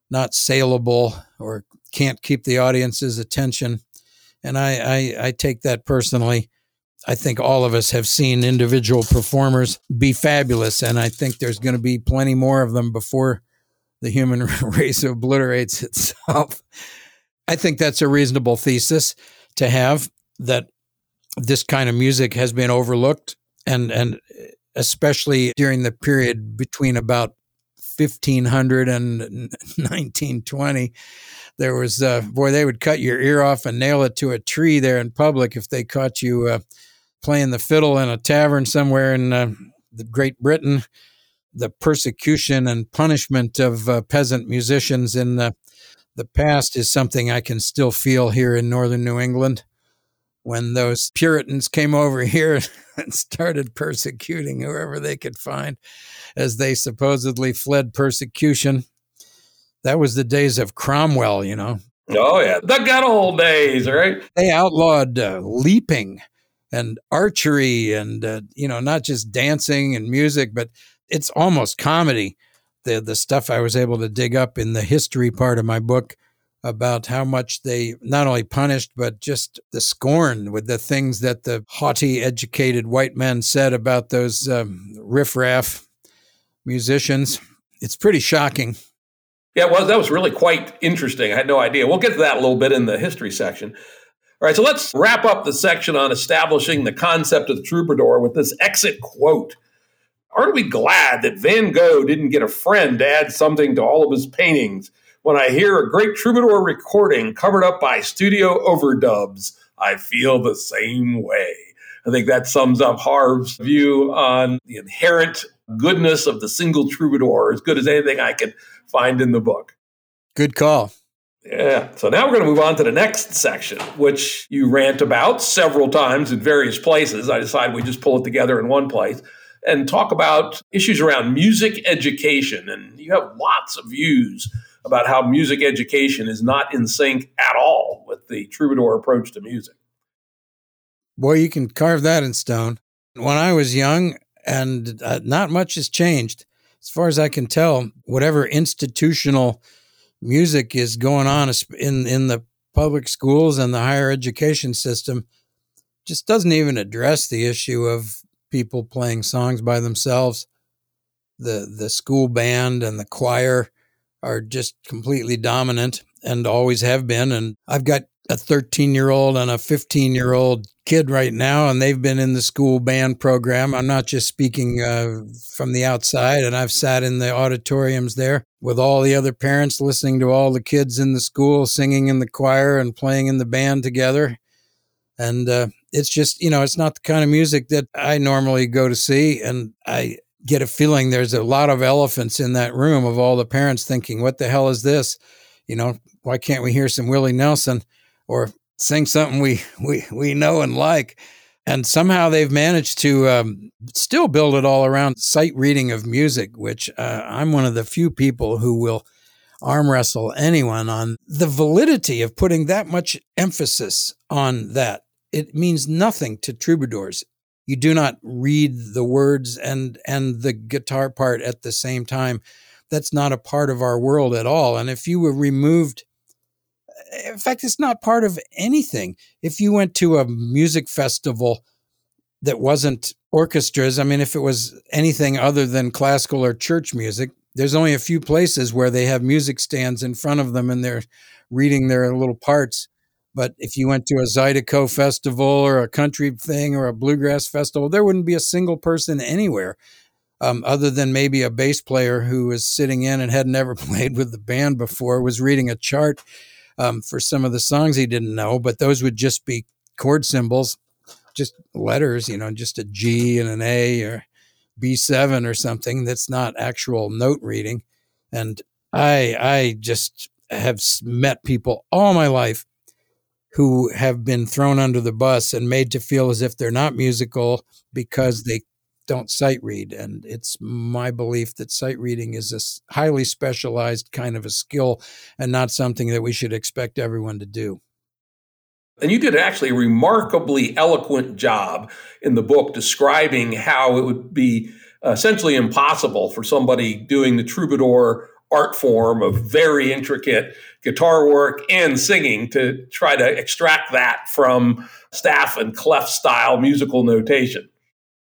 not saleable or can't keep the audience's attention. And I, I, I take that personally. I think all of us have seen individual performers be fabulous, and I think there's going to be plenty more of them before the human race obliterates itself. I think that's a reasonable thesis to have that this kind of music has been overlooked and and especially during the period between about 1500 and 1920 there was uh, boy they would cut your ear off and nail it to a tree there in public if they caught you uh, playing the fiddle in a tavern somewhere in uh, Great Britain the persecution and punishment of uh, peasant musicians in the, the past is something I can still feel here in northern New England. When those Puritans came over here and started persecuting whoever they could find as they supposedly fled persecution. That was the days of Cromwell, you know. Oh, yeah. The good old days, right? They outlawed uh, leaping and archery and, uh, you know, not just dancing and music, but it's almost comedy. The the stuff I was able to dig up in the history part of my book about how much they not only punished but just the scorn with the things that the haughty, educated white men said about those um, riffraff musicians. It's pretty shocking. Yeah, well, that was really quite interesting. I had no idea. We'll get to that a little bit in the history section. All right, so let's wrap up the section on establishing the concept of the troubadour with this exit quote Aren't we glad that Van Gogh didn't get a friend to add something to all of his paintings? When I hear a great troubadour recording covered up by studio overdubs, I feel the same way. I think that sums up Harv's view on the inherent goodness of the single troubadour, as good as anything I could find in the book. Good call. Yeah. So now we're going to move on to the next section, which you rant about several times in various places. I decided we just pull it together in one place and talk about issues around music education. And you have lots of views about how music education is not in sync at all with the troubadour approach to music. Boy, you can carve that in stone. When I was young, and uh, not much has changed. As far as I can tell, whatever institutional music is going on in, in the public schools and the higher education system just doesn't even address the issue of people playing songs by themselves. The the school band and the choir are just completely dominant and always have been. And I've got a 13 year old and a 15 year old kid right now, and they've been in the school band program. I'm not just speaking uh, from the outside, and I've sat in the auditoriums there with all the other parents listening to all the kids in the school singing in the choir and playing in the band together. And uh, it's just, you know, it's not the kind of music that I normally go to see. And I get a feeling there's a lot of elephants in that room of all the parents thinking, what the hell is this? You know, why can't we hear some Willie Nelson or sing something we, we, we know and like? And somehow they've managed to um, still build it all around sight reading of music, which uh, I'm one of the few people who will arm wrestle anyone on the validity of putting that much emphasis on that it means nothing to troubadours. You do not read the words and and the guitar part at the same time. That's not a part of our world at all. And if you were removed, in fact, it's not part of anything. If you went to a music festival that wasn't orchestras, I mean, if it was anything other than classical or church music, there's only a few places where they have music stands in front of them and they're reading their little parts. But if you went to a Zydeco festival or a country thing or a bluegrass festival, there wouldn't be a single person anywhere um, other than maybe a bass player who was sitting in and had never played with the band before, was reading a chart um, for some of the songs he didn't know, but those would just be chord symbols, just letters, you know, just a G and an A or B7 or something that's not actual note reading. And I, I just have met people all my life who have been thrown under the bus and made to feel as if they're not musical because they don't sight read. And it's my belief that sight reading is a highly specialized kind of a skill and not something that we should expect everyone to do. And you did actually a remarkably eloquent job in the book describing how it would be uh, essentially impossible for somebody doing the troubadour art form of very intricate guitar work and singing to try to extract that from staff and clef style musical notation.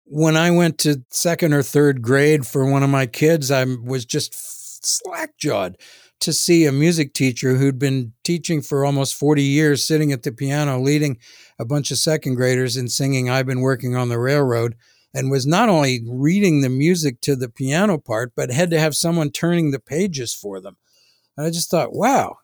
When I went to second or third grade for one of my kids, I was just slack jawed to see a music teacher who'd been teaching for almost 40 years, sitting at the piano, leading a bunch of second graders and singing I've Been Working on the Railroad, and was not only reading the music to the piano part, but had to have someone turning the pages for them. And I just thought, wow,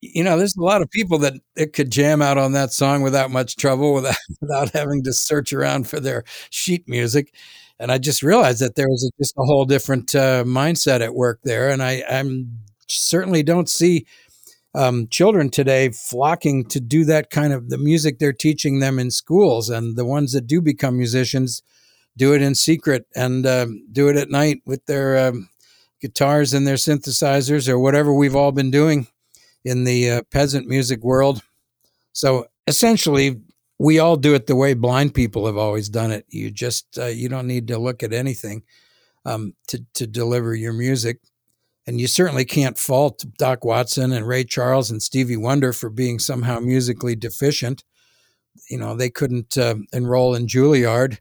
you know, there's a lot of people that it could jam out on that song without much trouble, without without having to search around for their sheet music. And I just realized that there was a, just a whole different uh, mindset at work there. And I I'm certainly don't see um, children today flocking to do that kind of the music they're teaching them in schools, and the ones that do become musicians do it in secret and um, do it at night with their um, guitars and their synthesizers or whatever we've all been doing in the uh, peasant music world. So essentially, we all do it the way blind people have always done it. You just uh, you don't need to look at anything um, to to deliver your music. And you certainly can't fault Doc Watson and Ray Charles and Stevie Wonder for being somehow musically deficient. You know, they couldn't uh, enroll in Juilliard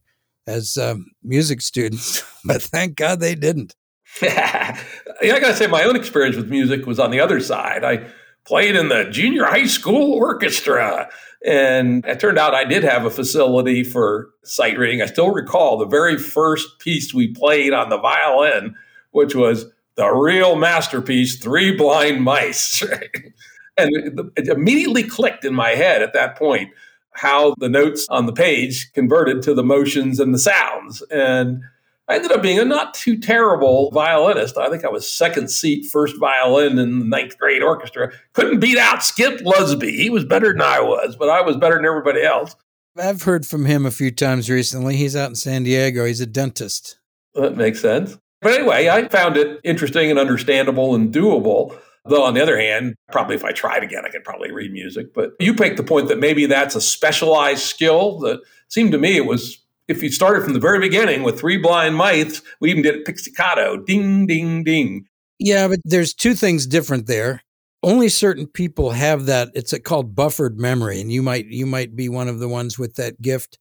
as um, music students, but thank God they didn't. yeah, I got to say, my own experience with music was on the other side. I played in the junior high school orchestra. And it turned out I did have a facility for sight reading. I still recall the very first piece we played on the violin, which was the real masterpiece, Three Blind Mice. and it immediately clicked in my head at that point how the notes on the page converted to the motions and the sounds. And I ended up being a not too terrible violinist. I think I was second seat, first violin in the ninth grade orchestra. Couldn't beat out Skip Lusby. He was better than I was, but I was better than everybody else. I've heard from him a few times recently. He's out in San Diego. He's a dentist. That makes sense. But anyway, I found it interesting and understandable and doable. Though, on the other hand, probably if I tried again, I could probably read music. But you make the point that maybe that's a specialized skill that seemed to me it was if you started from the very beginning with three blind mice, we even did it pizzicato, ding, ding, ding. Yeah, but there's two things different there. Only certain people have that. It's called buffered memory, and you might you might be one of the ones with that gift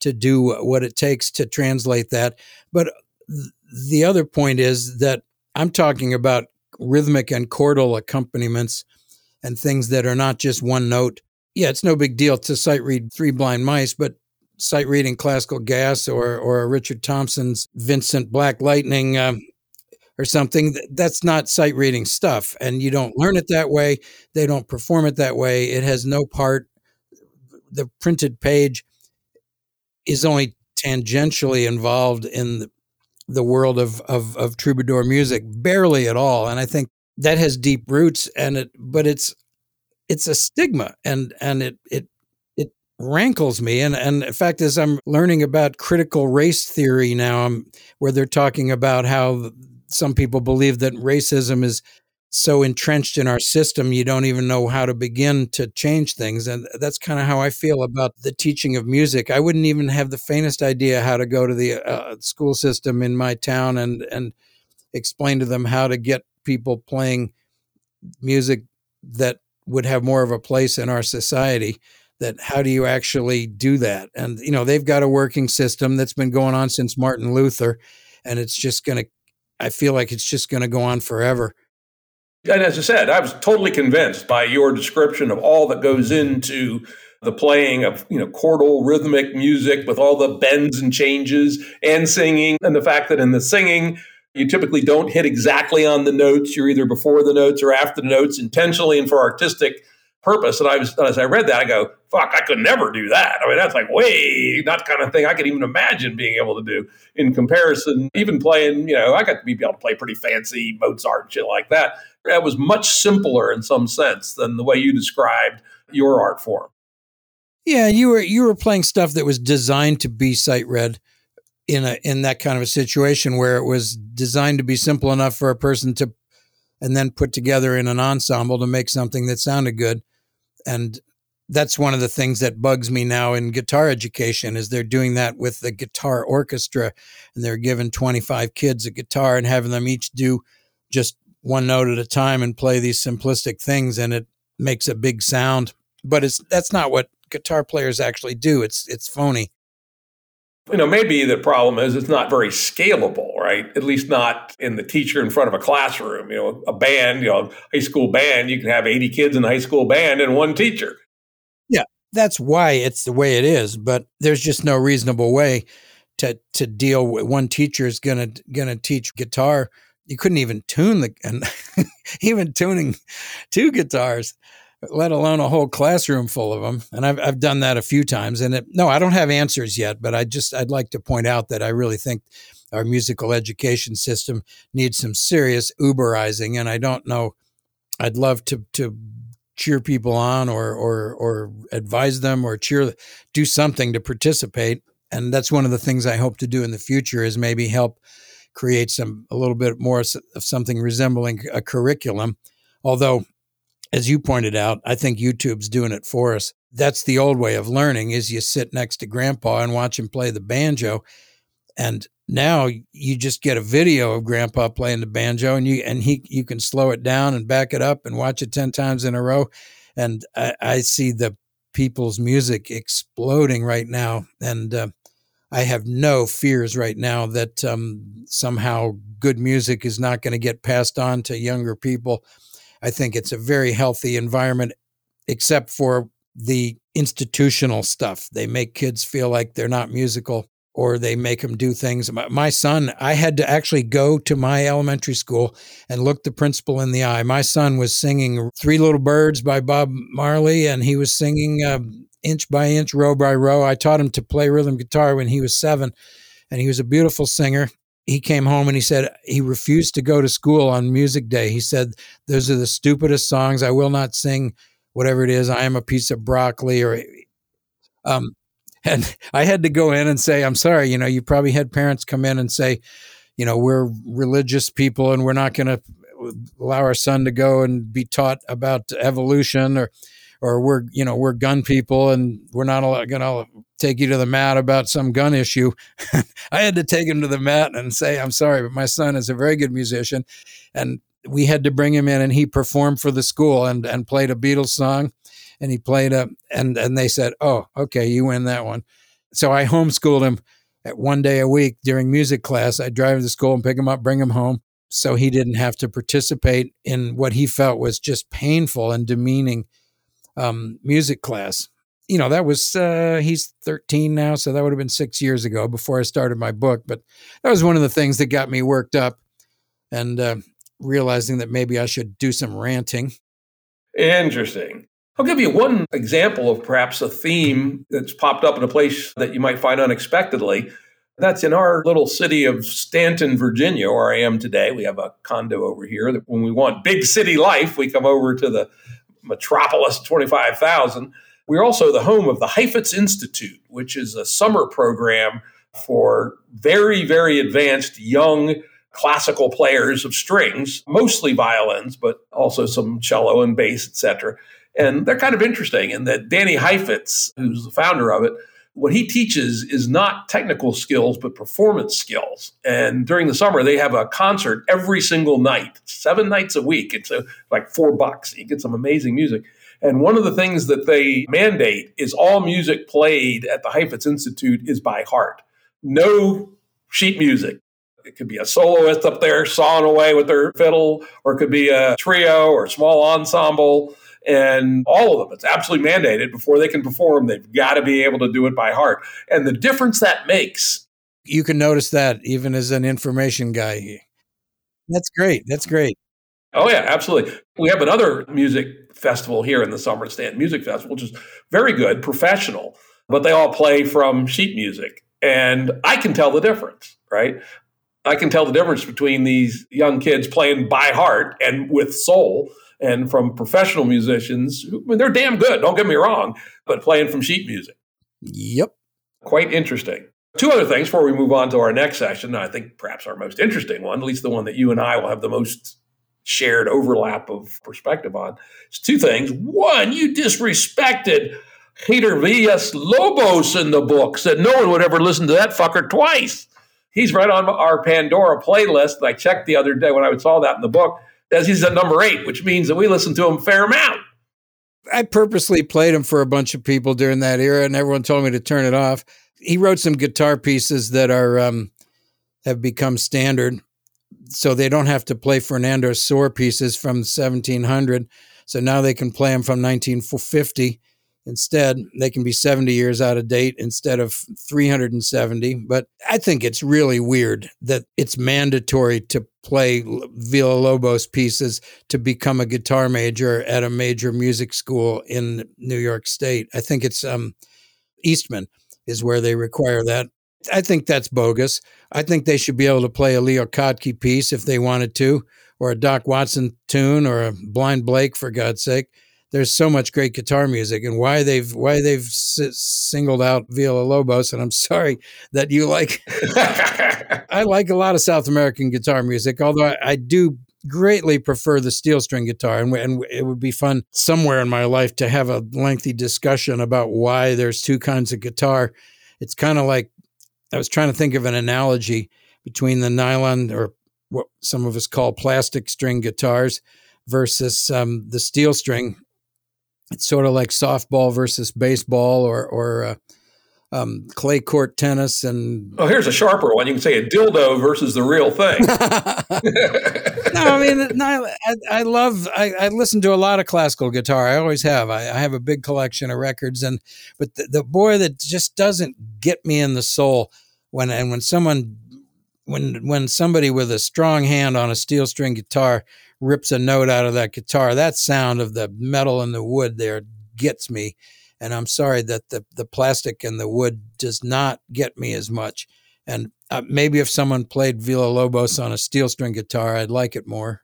to do what it takes to translate that. But the other point is that I'm talking about rhythmic and chordal accompaniments and things that are not just one note. Yeah, it's no big deal to sight read Three Blind Mice, but sight reading classical gas or or Richard Thompson's Vincent Black Lightning um, or something. That's not sight reading stuff and you don't learn it that way. They don't perform it that way. It has no part. The printed page is only tangentially involved in the, the world of, of, of troubadour music, barely at all. And I think that has deep roots and it, but it's, it's a stigma and, and it, it, it rankles me. And, and in fact, as I'm learning about critical race theory now, I'm, where they're talking about how some people believe that racism is so entrenched in our system you don't even know how to begin to change things and that's kind of how i feel about the teaching of music. I wouldn't even have the faintest idea how to go to the uh, school system in my town and and explain to them how to get people playing music that would have more of a place in our society that how do you actually do that? And you know they've got a working system that's been going on since martin luther and it's just going to i feel like it's just going to go on forever and as I said, I was totally convinced by your description of all that goes into the playing of you know chordal rhythmic music with all the bends and changes and singing, and the fact that in the singing you typically don't hit exactly on the notes. You're either before the notes or after the notes intentionally and for artistic purpose. And I was as I read that, I go, "Fuck, I could never do that." I mean, that's like way not the kind of thing I could even imagine being able to do in comparison. Even playing, you know, I got to be able to play pretty fancy Mozart shit like that that was much simpler in some sense than the way you described your art form. Yeah, you were you were playing stuff that was designed to be sight read in a in that kind of a situation where it was designed to be simple enough for a person to and then put together in an ensemble to make something that sounded good. And that's one of the things that bugs me now in guitar education is they're doing that with the guitar orchestra and they're giving 25 kids a guitar and having them each do just one note at a time and play these simplistic things and it makes a big sound. But it's that's not what guitar players actually do. It's it's phony. You know maybe the problem is it's not very scalable right? At least not in the teacher in front of a classroom. You know a band you know high school band you can have 80 kids in a high school band and one teacher. Yeah that's why it's the way it is but there's just no reasonable way to to deal with one teacher is gonna gonna teach guitar you couldn't even tune the and even tuning two guitars let alone a whole classroom full of them and I've, I've done that a few times and it, no i don't have answers yet but i just i'd like to point out that i really think our musical education system needs some serious uberizing and i don't know i'd love to to cheer people on or or or advise them or cheer do something to participate. And that's one of the things i hope to do in the future is maybe help create some a little bit more of something resembling a curriculum. Although, as you pointed out, I think YouTube's doing it for us. That's the old way of learning: is you sit next to Grandpa and watch him play the banjo, and now you just get a video of Grandpa playing the banjo, and you and he you can slow it down and back it up and watch it ten times in a row. And I, I see the people's music exploding right now, and uh, I have no fears right now that um, somehow good music is not going to get passed on to younger people. I think it's a very healthy environment, except for the institutional stuff. They make kids feel like they're not musical or they make them do things. My son, I had to actually go to my elementary school and look the principal in the eye. My son was singing Three Little Birds by Bob Marley, and he was singing uh, inch by inch, row by row. I taught him to play rhythm guitar when he was seven, and he was a beautiful singer. He came home and he said he refused to go to school on music day. He said, Those are the stupidest songs. I will not sing whatever it is. I am a piece of broccoli or um and I had to go in and say, I'm sorry, you know, you probably had parents come in and say, you know, we're religious people and we're not going to allow our son to go and be taught about evolution or or we're you know we're gun people and we're not going to take you to the mat about some gun issue. I had to take him to the mat and say, I'm sorry, but my son is a very good musician, and we had to bring him in and he performed for the school and and played a Beatles song, and he played a and and they said, oh okay, you win that one. So I homeschooled him at one day a week during music class. I'd drive to school and pick him up, bring him home. So he didn't have to participate in what he felt was just painful and demeaning um, music class. You know, that was, uh, he's 13 now, so that would have been six years ago before I started my book. But that was one of the things that got me worked up and uh, realizing that maybe I should do some ranting. Interesting. I'll give you one example of perhaps a theme that's popped up in a place that you might find unexpectedly. That's in our little city of Staunton, Virginia, where I am today. We have a condo over here that when we want big city life, we come over to the Metropolis 25,000. We're also the home of the Heifetz Institute, which is a summer program for very, very advanced young classical players of strings, mostly violins, but also some cello and bass, etc. And they're kind of interesting in that Danny Heifetz, who's the founder of it, what he teaches is not technical skills, but performance skills. And during the summer, they have a concert every single night, seven nights a week. It's a, like four bucks. You get some amazing music. And one of the things that they mandate is all music played at the Heifetz Institute is by heart. No sheet music. It could be a soloist up there sawing away with their fiddle, or it could be a trio or a small ensemble and all of them. It's absolutely mandated before they can perform. They've got to be able to do it by heart. And the difference that makes. You can notice that even as an information guy. That's great. That's great. Oh, yeah, absolutely. We have another music festival here in the Summer Stand Music Festival, which is very good, professional, but they all play from sheet music. And I can tell the difference, right? I can tell the difference between these young kids playing by heart and with soul and from professional musicians. I mean, they're damn good, don't get me wrong, but playing from sheet music. Yep. Quite interesting. Two other things before we move on to our next session. I think perhaps our most interesting one, at least the one that you and I will have the most shared overlap of perspective on. It's two things. One, you disrespected Peter Villas Lobos in the book, said no one would ever listen to that fucker twice. He's right on our Pandora playlist. I checked the other day when I saw that in the book, as he's at number eight, which means that we listen to him fair amount. I purposely played him for a bunch of people during that era, and everyone told me to turn it off. He wrote some guitar pieces that are um, have become standard, so they don't have to play Fernando Sor pieces from 1700. So now they can play them from 1950 Instead, they can be 70 years out of date instead of 370. But I think it's really weird that it's mandatory to play Villa-Lobos pieces to become a guitar major at a major music school in New York State. I think it's um, Eastman is where they require that. I think that's bogus. I think they should be able to play a Leo Kottke piece if they wanted to, or a Doc Watson tune, or a Blind Blake, for God's sake there's so much great guitar music and why they've why they've singled out Villa-Lobos and I'm sorry that you like I like a lot of South American guitar music although I, I do greatly prefer the steel string guitar and, and it would be fun somewhere in my life to have a lengthy discussion about why there's two kinds of guitar. It's kind of like I was trying to think of an analogy between the nylon or what some of us call plastic string guitars versus um, the steel string it's sort of like softball versus baseball or or uh, um, clay court tennis and oh here's a sharper one. You can say a dildo versus the real thing. No i mean no, I, I love I, I, listen to a lot of classical guitar. I always have. I, I have a big collection of records and but the, the, boy that just doesn't get me in the soul when and when someone when when somebody with a strong hand on a steel string guitar rips a note out of that guitar. That sound of the metal and the wood there gets me. And I'm sorry that the, the plastic and the wood does not get me as much. And uh, maybe if someone played Villa-Lobos on a steel string guitar, I'd like it more.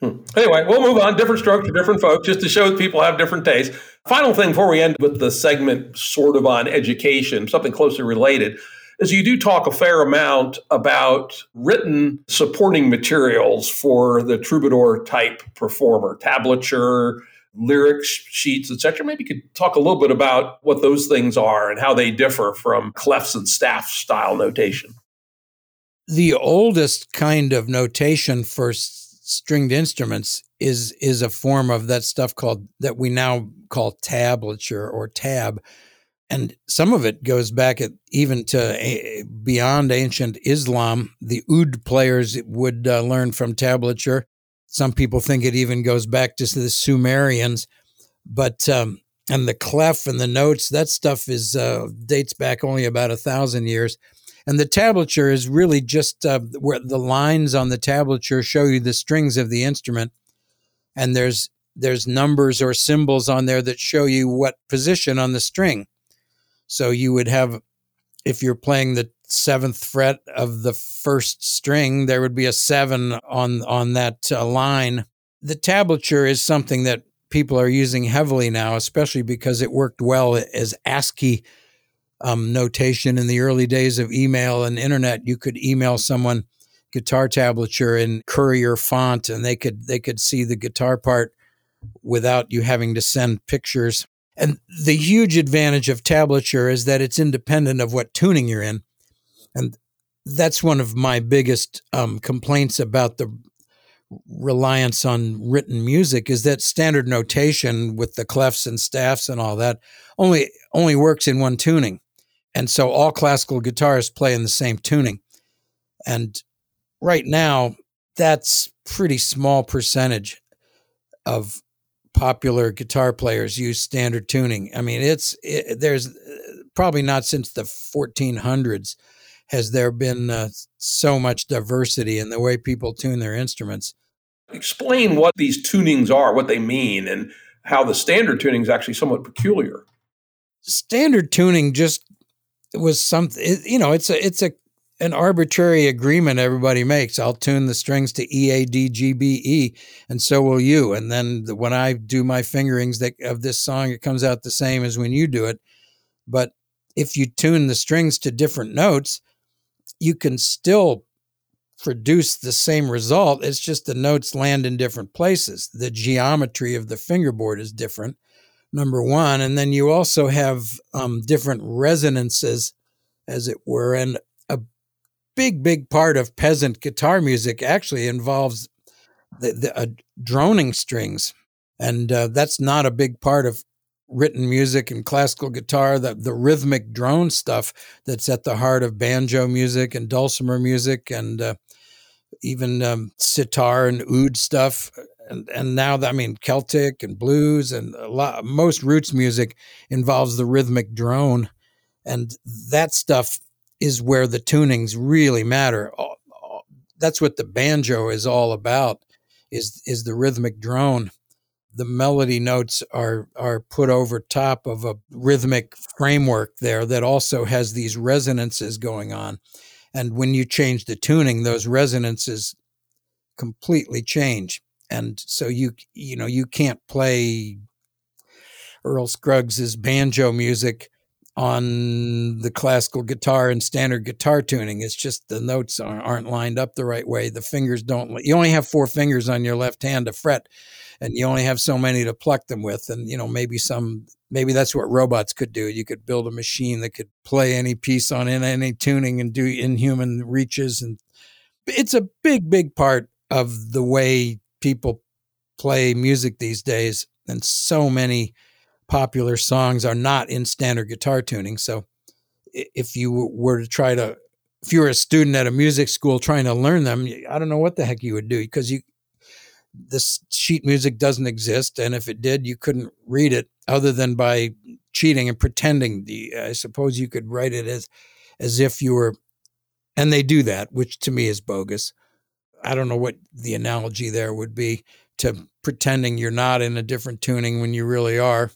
Hmm. Anyway, we'll move on. Different strokes for different folks, just to show people have different tastes. Final thing before we end with the segment sort of on education, something closely related is you do talk a fair amount about written supporting materials for the troubadour type performer, tablature, lyrics sheets, etc. Maybe you could talk a little bit about what those things are and how they differ from clefs and staff style notation. The oldest kind of notation for stringed instruments is is a form of that stuff called that we now call tablature or tab and some of it goes back at, even to a, beyond ancient Islam. The oud players would uh, learn from tablature. Some people think it even goes back to the Sumerians, but um, and the clef and the notes that stuff is uh, dates back only about a thousand years. And the tablature is really just uh, where the lines on the tablature show you the strings of the instrument, and there's there's numbers or symbols on there that show you what position on the string. So you would have, if you're playing the seventh fret of the first string, there would be a seven on on that uh, line. The tablature is something that people are using heavily now, especially because it worked well as ASCII um, notation in the early days of email and internet. You could email someone guitar tablature in Courier font, and they could they could see the guitar part without you having to send pictures. And the huge advantage of tablature is that it's independent of what tuning you're in. And that's one of my biggest um, complaints about the reliance on written music is that standard notation with the clefs and staffs and all that only only works in one tuning. And so all classical guitarists play in the same tuning. And right now that's pretty small percentage of popular guitar players use standard tuning. I mean, it's it, there's uh, probably not since the 1400s has there been uh, so much diversity in the way people tune their instruments. Explain what these tunings are, what they mean, and how the standard tuning is actually somewhat peculiar. Standard tuning just was something. You know, it's a it's a an arbitrary agreement everybody makes. I'll tune the strings to E, A, D, G, B, E, and so will you. And then when I do my fingerings that, of this song, it comes out the same as when you do it. But if you tune the strings to different notes, you can still produce the same result. It's just the notes land in different places. The geometry of the fingerboard is different, number one. And then you also have um, different resonances, as it were. And big, big part of peasant guitar music actually involves the, the uh, droning strings. And uh, that's not a big part of written music and classical guitar, the, the rhythmic drone stuff that's at the heart of banjo music and dulcimer music and uh, even um, sitar and oud stuff. And, and now, I mean, Celtic and blues and a lot, most roots music involves the rhythmic drone. And that stuff is where the tunings really matter. That's what the banjo is all about is, is the rhythmic drone. The melody notes are are put over top of a rhythmic framework there that also has these resonances going on. And when you change the tuning those resonances completely change. And so you you know you can't play Earl Scruggs's banjo music on the classical guitar and standard guitar tuning. It's just the notes aren't lined up the right way. The fingers don't. You only have four fingers on your left hand to fret, and you only have so many to pluck them with. And you know maybe some maybe that's what robots could do. You could build a machine that could play any piece on in any tuning and do inhuman reaches. And it's a big, big part of the way people play music these days. And so many popular songs are not in standard guitar tuning. So if you were to try to, if you were a student at a music school trying to learn them, I don't know what the heck you would do because you, this sheet music doesn't exist. And if it did, you couldn't read it other than by cheating and pretending. The, I suppose you could write it as, as if you were, and they do that, which to me is bogus. I don't know what the analogy there would be to pretending you're not in a different tuning when you really are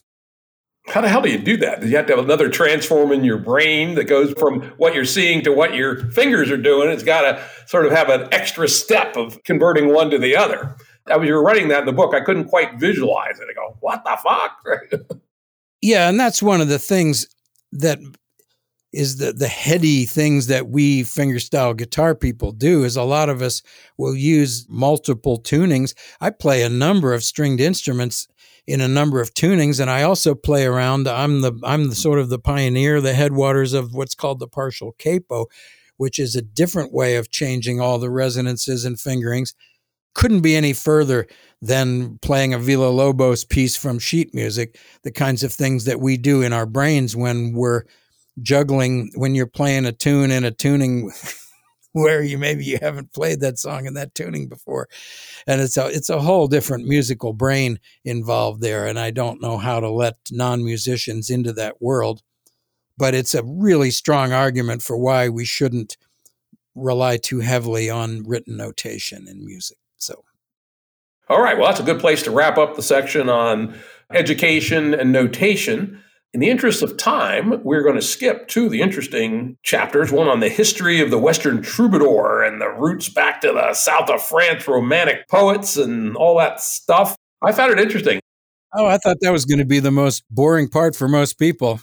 how the hell do you do that? You have to have another transform in your brain that goes from what you're seeing to what your fingers are doing? It's got to sort of have an extra step of converting one to the other. As you were writing that in the book, I couldn't quite visualize it. I go, what the fuck? yeah, and that's one of the things that is the the heady things that we fingerstyle guitar people do is a lot of us will use multiple tunings. I play a number of stringed instruments in a number of tunings and I also play around. I'm the I'm the sort of the pioneer the headwaters of what's called the partial capo which is a different way of changing all the resonances and fingerings. Couldn't be any further than playing a Villa-Lobos piece from sheet music the kinds of things that we do in our brains when we're juggling when you're playing a tune in a tuning where you maybe you haven't played that song in that tuning before. And it's a it's a whole different musical brain involved there and i don't know how to let non-musicians into that world. But it's a really strong argument for why we shouldn't rely too heavily on written notation in music so. All right well that's a good place to wrap up the section on education and notation in the interest of time, we're going to skip to the interesting chapters one on the history of the Western troubadour and the roots back to the south of France romantic poets and all that stuff. I found it interesting. Oh, I thought that was going to be the most boring part for most people.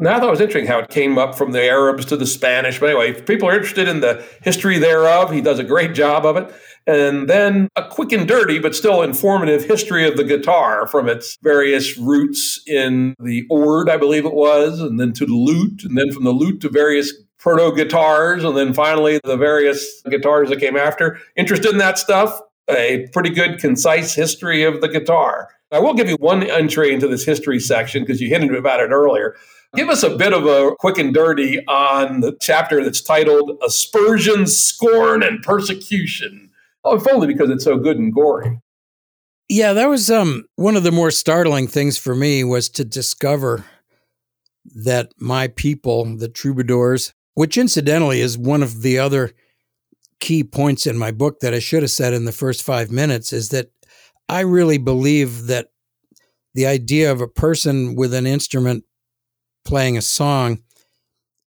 Now, I thought it was interesting how it came up from the Arabs to the Spanish. But anyway, if people are interested in the history thereof, he does a great job of it. And then a quick and dirty, but still informative history of the guitar from its various roots in the oud, I believe it was, and then to the lute, and then from the lute to various proto guitars, and then finally the various guitars that came after. Interested in that stuff? A pretty good, concise history of the guitar. I will give you one entry into this history section because you hinted about it earlier. Give us a bit of a quick and dirty on the chapter that's titled Aspersion, Scorn, and Persecution. Oh, if only because it's so good and gory. Yeah, that was um, one of the more startling things for me was to discover that my people, the troubadours, which incidentally is one of the other key points in my book that I should have said in the first five minutes, is that I really believe that the idea of a person with an instrument playing a song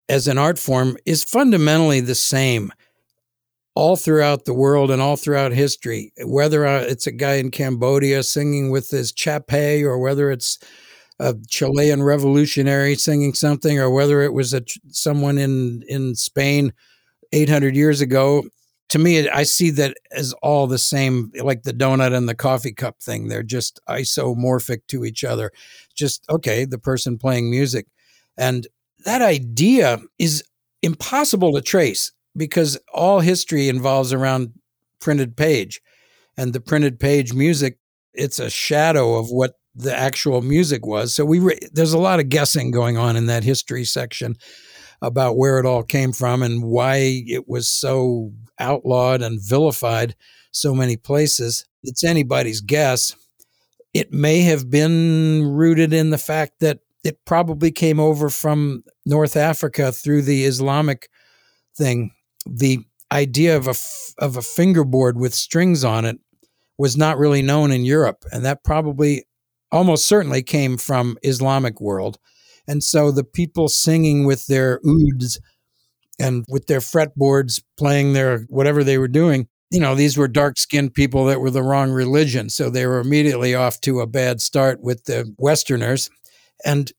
as an art form is fundamentally the same all throughout the world and all throughout history. Whether uh, it's a guy in Cambodia singing with his chapei, or whether it's a Chilean revolutionary singing something, or whether it was a someone in in Spain 800 years ago to me, I see that as all the same, like the donut and the coffee cup thing. They're just isomorphic to each other. Just, okay, the person playing music. And that idea is impossible to trace because all history involves around printed page. And the printed page music, it's a shadow of what the actual music was. So we re- there's a lot of guessing going on in that history section about where it all came from and why it was so outlawed and vilified so many places. It's anybody's guess. It may have been rooted in the fact that it probably came over from North Africa through the Islamic thing. The idea of a of a fingerboard with strings on it was not really known in Europe, and that probably almost certainly came from Islamic world. And so the people singing with their ouds and with their fretboards playing their whatever they were doing, you know, these were dark skinned people that were the wrong religion. So they were immediately off to a bad start with the Westerners. And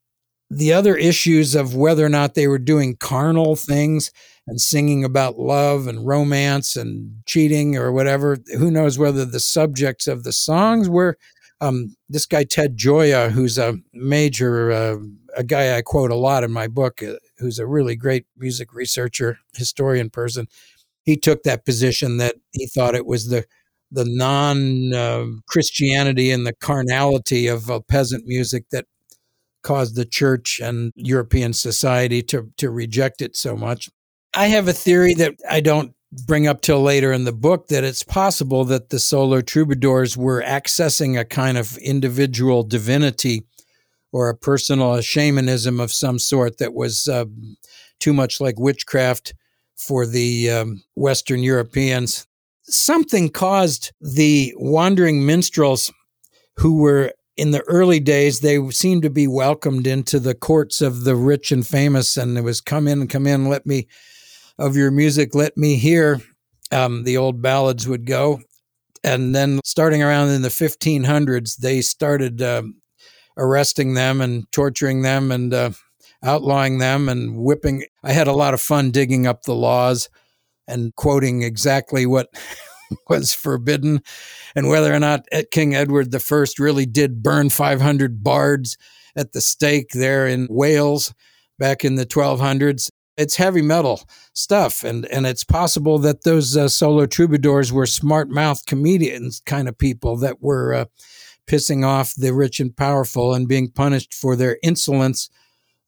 the other issues of whether or not they were doing carnal things and singing about love and romance and cheating or whatever, who knows whether the subjects of the songs were um, this guy Ted Gioia, who's a major, uh, a guy I quote a lot in my book, uh, who's a really great music researcher, historian person. He took that position that he thought it was the the non uh, Christianity and the carnality of uh, peasant music that caused the church and European society to to reject it so much. I have a theory that I don't bring up till later in the book that it's possible that the solar troubadours were accessing a kind of individual divinity or a personal shamanism of some sort that was uh, too much like witchcraft for the um, Western Europeans. Something caused the wandering minstrels who were in the early days, they seemed to be welcomed into the courts of the rich and famous, and it was come in, come in, let me of your music, let me hear. Um, the old ballads would go. And then starting around in the 1500s, they started um, arresting them and torturing them and uh, outlawing them and whipping. I had a lot of fun digging up the laws and quoting exactly what was forbidden and whether or not King Edward I really did burn 500 bards at the stake there in Wales back in the 1200s it's heavy metal stuff and and it's possible that those uh, solo troubadours were smart mouth comedians kind of people that were uh, pissing off the rich and powerful and being punished for their insolence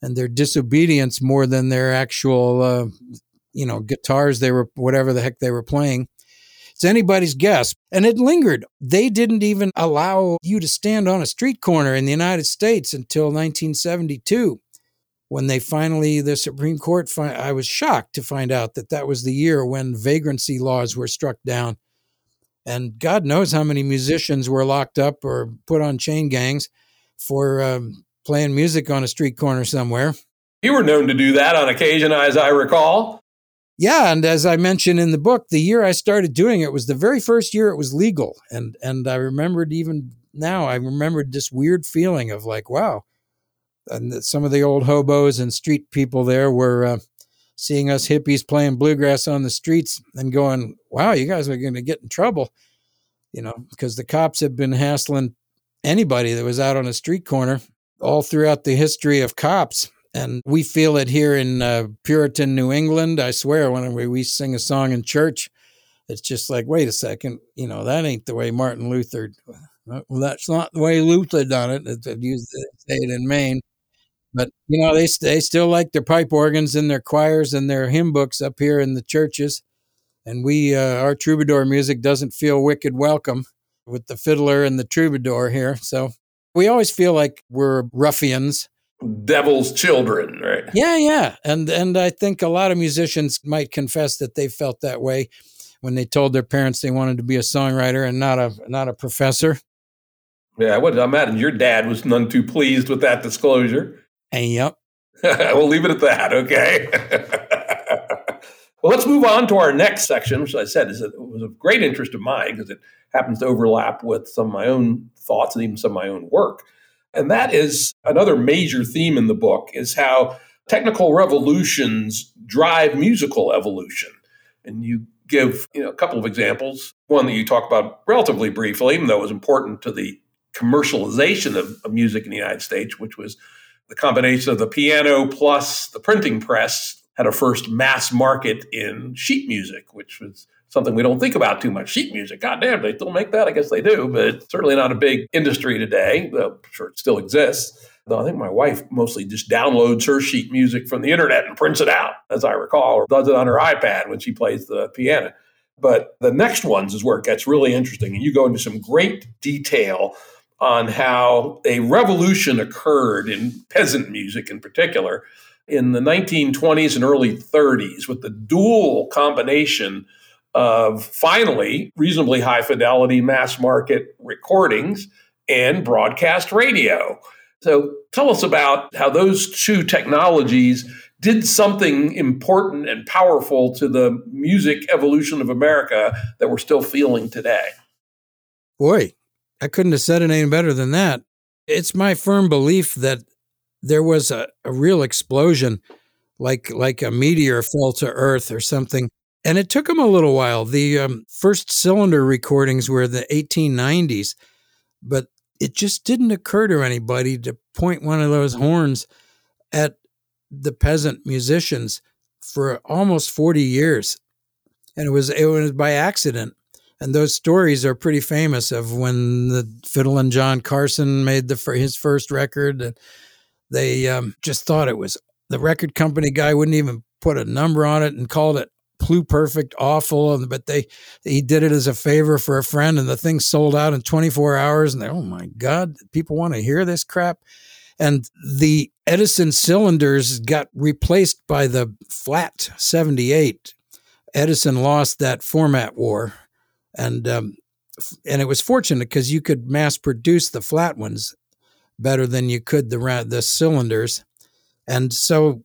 and their disobedience more than their actual uh, you know guitars they were whatever the heck they were playing it's anybody's guess and it lingered they didn't even allow you to stand on a street corner in the united states until 1972 when they finally, the Supreme Court, fi- I was shocked to find out that that was the year when vagrancy laws were struck down. And God knows how many musicians were locked up or put on chain gangs for um, playing music on a street corner somewhere. You were known to do that on occasion, as I recall. Yeah, and as I mentioned in the book, the year I started doing it was the very first year it was legal, and and I remembered even now I remembered this weird feeling of like, wow, and some of the old hobos and street people there were uh, seeing us hippies playing bluegrass on the streets and going, "Wow, you guys are going to get in trouble," you know, because the cops have been hassling anybody that was out on a street corner all throughout the history of cops. And we feel it here in uh, Puritan New England. I swear, when we, sing a song in church, it's just like, wait a second, you know, that ain't the way Martin Luther. Well, that's not the way Luther done it. It's, used say it in Maine. But you know, they they still like their pipe organs and their choirs and their hymn books up here in the churches, and we uh, our troubadour music doesn't feel wicked welcome with the fiddler and the troubadour here. So we always feel like we're ruffians, devil's children, right? Yeah, yeah, and and I think a lot of musicians might confess that they felt that way when they told their parents they wanted to be a songwriter and not a not a professor. Yeah, I would imagine your dad was none too pleased with that disclosure. And yep. we'll leave it at that, okay? well, let's move on to our next section, which I said is a, was of great interest of mine because it happens to overlap with some of my own thoughts and even some of my own work. And that is another major theme in the book is how technical revolutions drive musical evolution. And you give you know, a couple of examples. One that you talk about relatively briefly, even though it was important to the commercialization of, of music in the United States, which was the combination of the piano plus the printing press had a first mass market in sheet music, which was something we don't think about too much. Sheet music, goddamn, they still make that. I guess they do, but certainly not a big industry today. I'm sure it still exists. Though I think my wife mostly just downloads her sheet music from the internet and prints it out, as I recall, or does it on her iPad when she plays the piano. But the next ones is where it gets really interesting. And you go into some great detail on how a revolution occurred in peasant music in particular in the 1920s and early 30s with the dual combination of finally reasonably high fidelity mass market recordings and broadcast radio. So tell us about how those two technologies did something important and powerful to the music evolution of America that we're still feeling today. Boy, I couldn't have said it any better than that. It's my firm belief that there was a, a real explosion, like like a meteor fell to Earth or something. And it took them a little while. The um, first cylinder recordings were in the 1890s, but it just didn't occur to anybody to point one of those horns at the peasant musicians for almost 40 years. And it was it was by accident. And those stories are pretty famous of when the Fiddlin' John Carson made the his first record and they um, just thought it was the record company guy wouldn't even put a number on it and called it pluperfect awful but they he did it as a favor for a friend and the thing sold out in 24 hours and they oh my god people want to hear this crap? And the edison cylinders got replaced by the flat 78 edison lost that format war and um, and it was fortunate because you could mass produce the flat ones better than you could the the cylinders, and so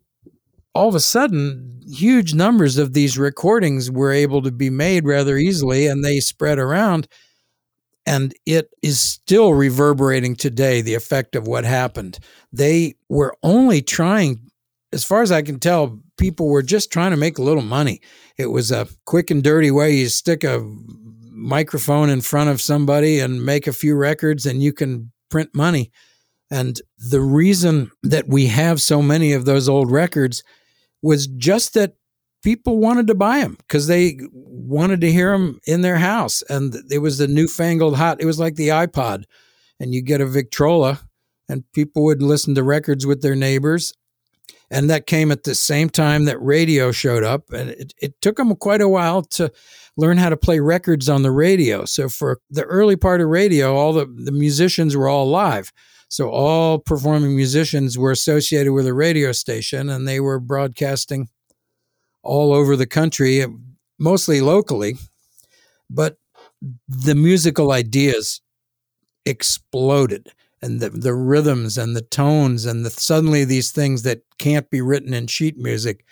all of a sudden, huge numbers of these recordings were able to be made rather easily, and they spread around. And it is still reverberating today, the effect of what happened. They were only trying, as far as I can tell, people were just trying to make a little money. It was a quick and dirty way. You stick a microphone in front of somebody and make a few records, and you can print money. And the reason that we have so many of those old records was just that people wanted to buy them because they wanted to hear them in their house. And it was the newfangled hot, it was like the iPod. And you get a Victrola, and people would listen to records with their neighbors. And that came at the same time that radio showed up. And it, it took them quite a while to learn how to play records on the radio. So for the early part of radio, all the, the musicians were all live. So all performing musicians were associated with a radio station and they were broadcasting all over the country, mostly locally. But the musical ideas exploded and the, the rhythms and the tones and the, suddenly these things that can't be written in sheet music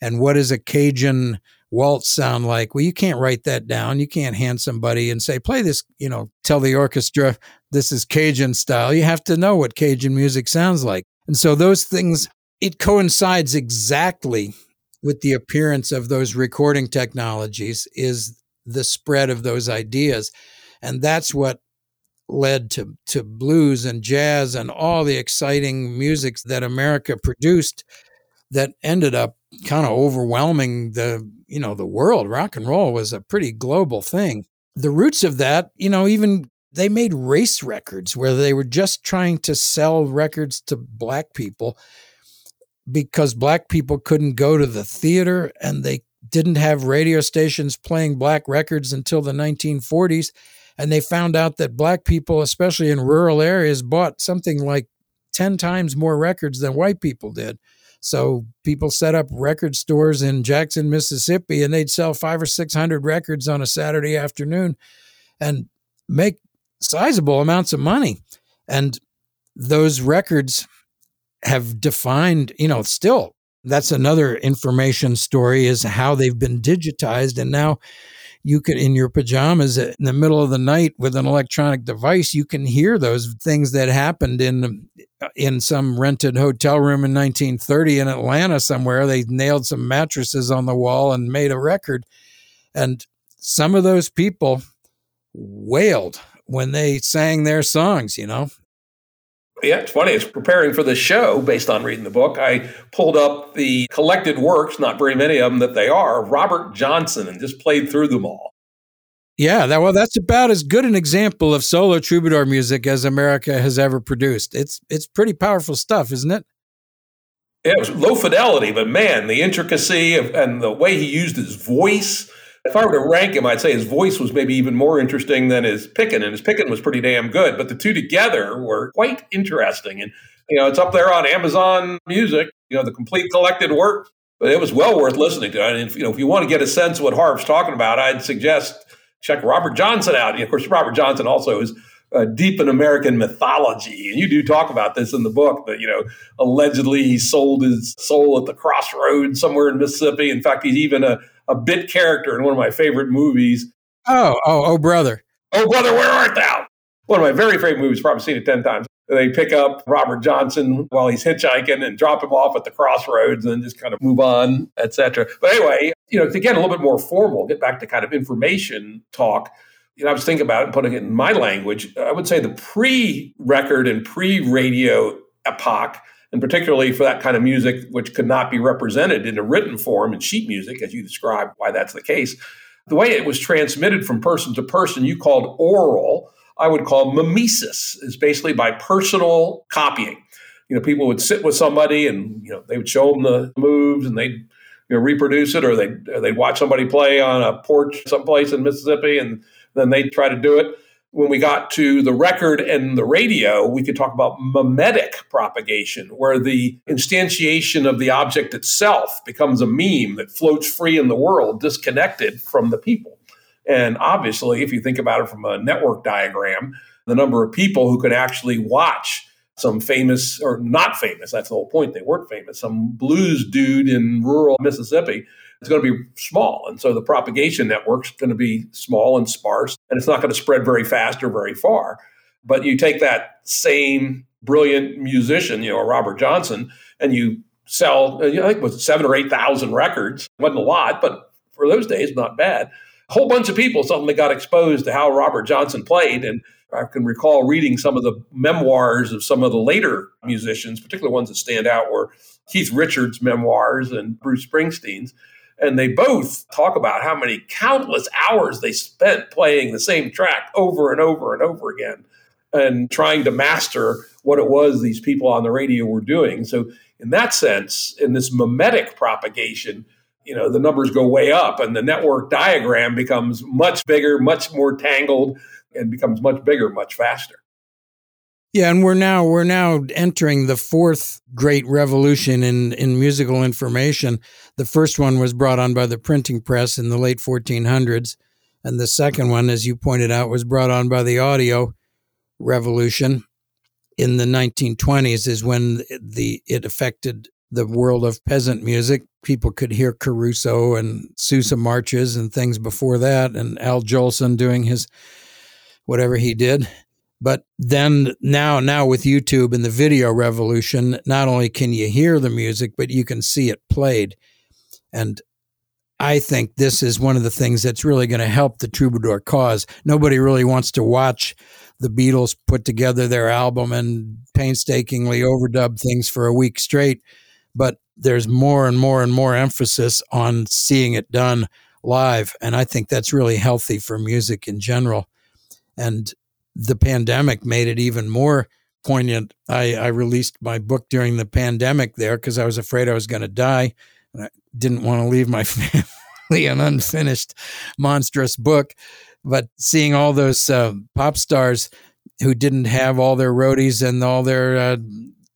and what is a Cajun waltz sound like? Well, you can't write that down. You can't hand somebody and say, play this, you know, tell the orchestra this is Cajun style. You have to know what Cajun music sounds like. And so those things, it coincides exactly with the appearance of those recording technologies is the spread of those ideas. And that's what led to, to blues and jazz and all the exciting music that America produced that ended up kind of overwhelming the you know the world rock and roll was a pretty global thing the roots of that you know even they made race records where they were just trying to sell records to black people because black people couldn't go to the theater and they didn't have radio stations playing black records until the 1940s and they found out that black people especially in rural areas bought something like 10 times more records than white people did. So people set up record stores in Jackson, Mississippi, and they'd sell five or 600 records on a Saturday afternoon and make sizable amounts of money. And those records have defined, you know, still that's another information story is how they've been digitized. And now you could, in your pajamas uh, in the middle of the night with an electronic device, you can hear those things that happened in uh, in some rented hotel room in 1930 in Atlanta somewhere. They nailed some mattresses on the wall and made a record. And some of those people wailed when they sang their songs, you know. Yeah, it's funny. It's preparing for the show based on reading the book. I pulled up the collected works, not very many of them that they are, Robert Johnson and just played through them all. Yeah, that well, that's about as good an example of solo troubadour music as America has ever produced. It's it's pretty powerful stuff, isn't it? It was low fidelity, but man, the intricacy of, and the way he used his voice. If I were to rank him, I'd say his voice was maybe even more interesting than his picking, and his picking was pretty damn good. But the two together were quite interesting, and you know, it's up there on Amazon Music. You know, the complete collected work. But it was well worth listening to. And if, you know, if you want to get a sense of what Harv's talking about, I'd suggest check Robert Johnson out. And of course, Robert Johnson also is uh, deep in American mythology, and you do talk about this in the book. That you know, allegedly he sold his soul at the crossroads somewhere in Mississippi. In fact, he's even a, a bit character in one of my favorite movies. Oh, oh, oh, brother! Oh, brother, where art thou? One of my very favorite movies. Probably seen it ten times. They pick up Robert Johnson while he's hitchhiking and drop him off at the crossroads and just kind of move on, etc. But anyway, you know, to get a little bit more formal, get back to kind of information talk. You know, I was thinking about it, putting it in my language. I would say the pre-record and pre-radio epoch, and particularly for that kind of music, which could not be represented in a written form in sheet music, as you described why that's the case. The way it was transmitted from person to person, you called oral I would call mimesis, is basically by personal copying. You know, people would sit with somebody and you know they would show them the moves and they'd you know reproduce it, or they'd they'd watch somebody play on a porch someplace in Mississippi, and then they'd try to do it. When we got to the record and the radio, we could talk about mimetic propagation, where the instantiation of the object itself becomes a meme that floats free in the world, disconnected from the people. And obviously, if you think about it from a network diagram, the number of people who could actually watch some famous or not famous, that's the whole point, they weren't famous, some blues dude in rural Mississippi is going to be small. And so the propagation network's going to be small and sparse, and it's not going to spread very fast or very far. But you take that same brilliant musician, you know, Robert Johnson, and you sell, uh, I think it was seven or 8,000 records. It wasn't a lot, but for those days, not bad a whole bunch of people suddenly got exposed to how Robert Johnson played. And I can recall reading some of the memoirs of some of the later musicians, particularly ones that stand out were Keith Richards' memoirs and Bruce Springsteen's. And they both talk about how many countless hours they spent playing the same track over and over and over again and trying to master what it was these people on the radio were doing. So, in that sense, in this mimetic propagation, you know the numbers go way up and the network diagram becomes much bigger much more tangled and becomes much bigger much faster yeah and we're now we're now entering the fourth great revolution in in musical information the first one was brought on by the printing press in the late 1400s and the second one as you pointed out was brought on by the audio revolution in the 1920s is when the it affected the world of peasant music. People could hear Caruso and Sousa marches and things before that, and Al Jolson doing his whatever he did. But then now, now with YouTube and the video revolution, not only can you hear the music, but you can see it played. And I think this is one of the things that's really going to help the troubadour cause. Nobody really wants to watch the Beatles put together their album and painstakingly overdub things for a week straight but there's more and more and more emphasis on seeing it done live. And I think that's really healthy for music in general. And the pandemic made it even more poignant. I, I released my book during the pandemic there because I was afraid I was going to die. And I didn't want to leave my family an unfinished, monstrous book. But seeing all those uh, pop stars who didn't have all their roadies and all their uh,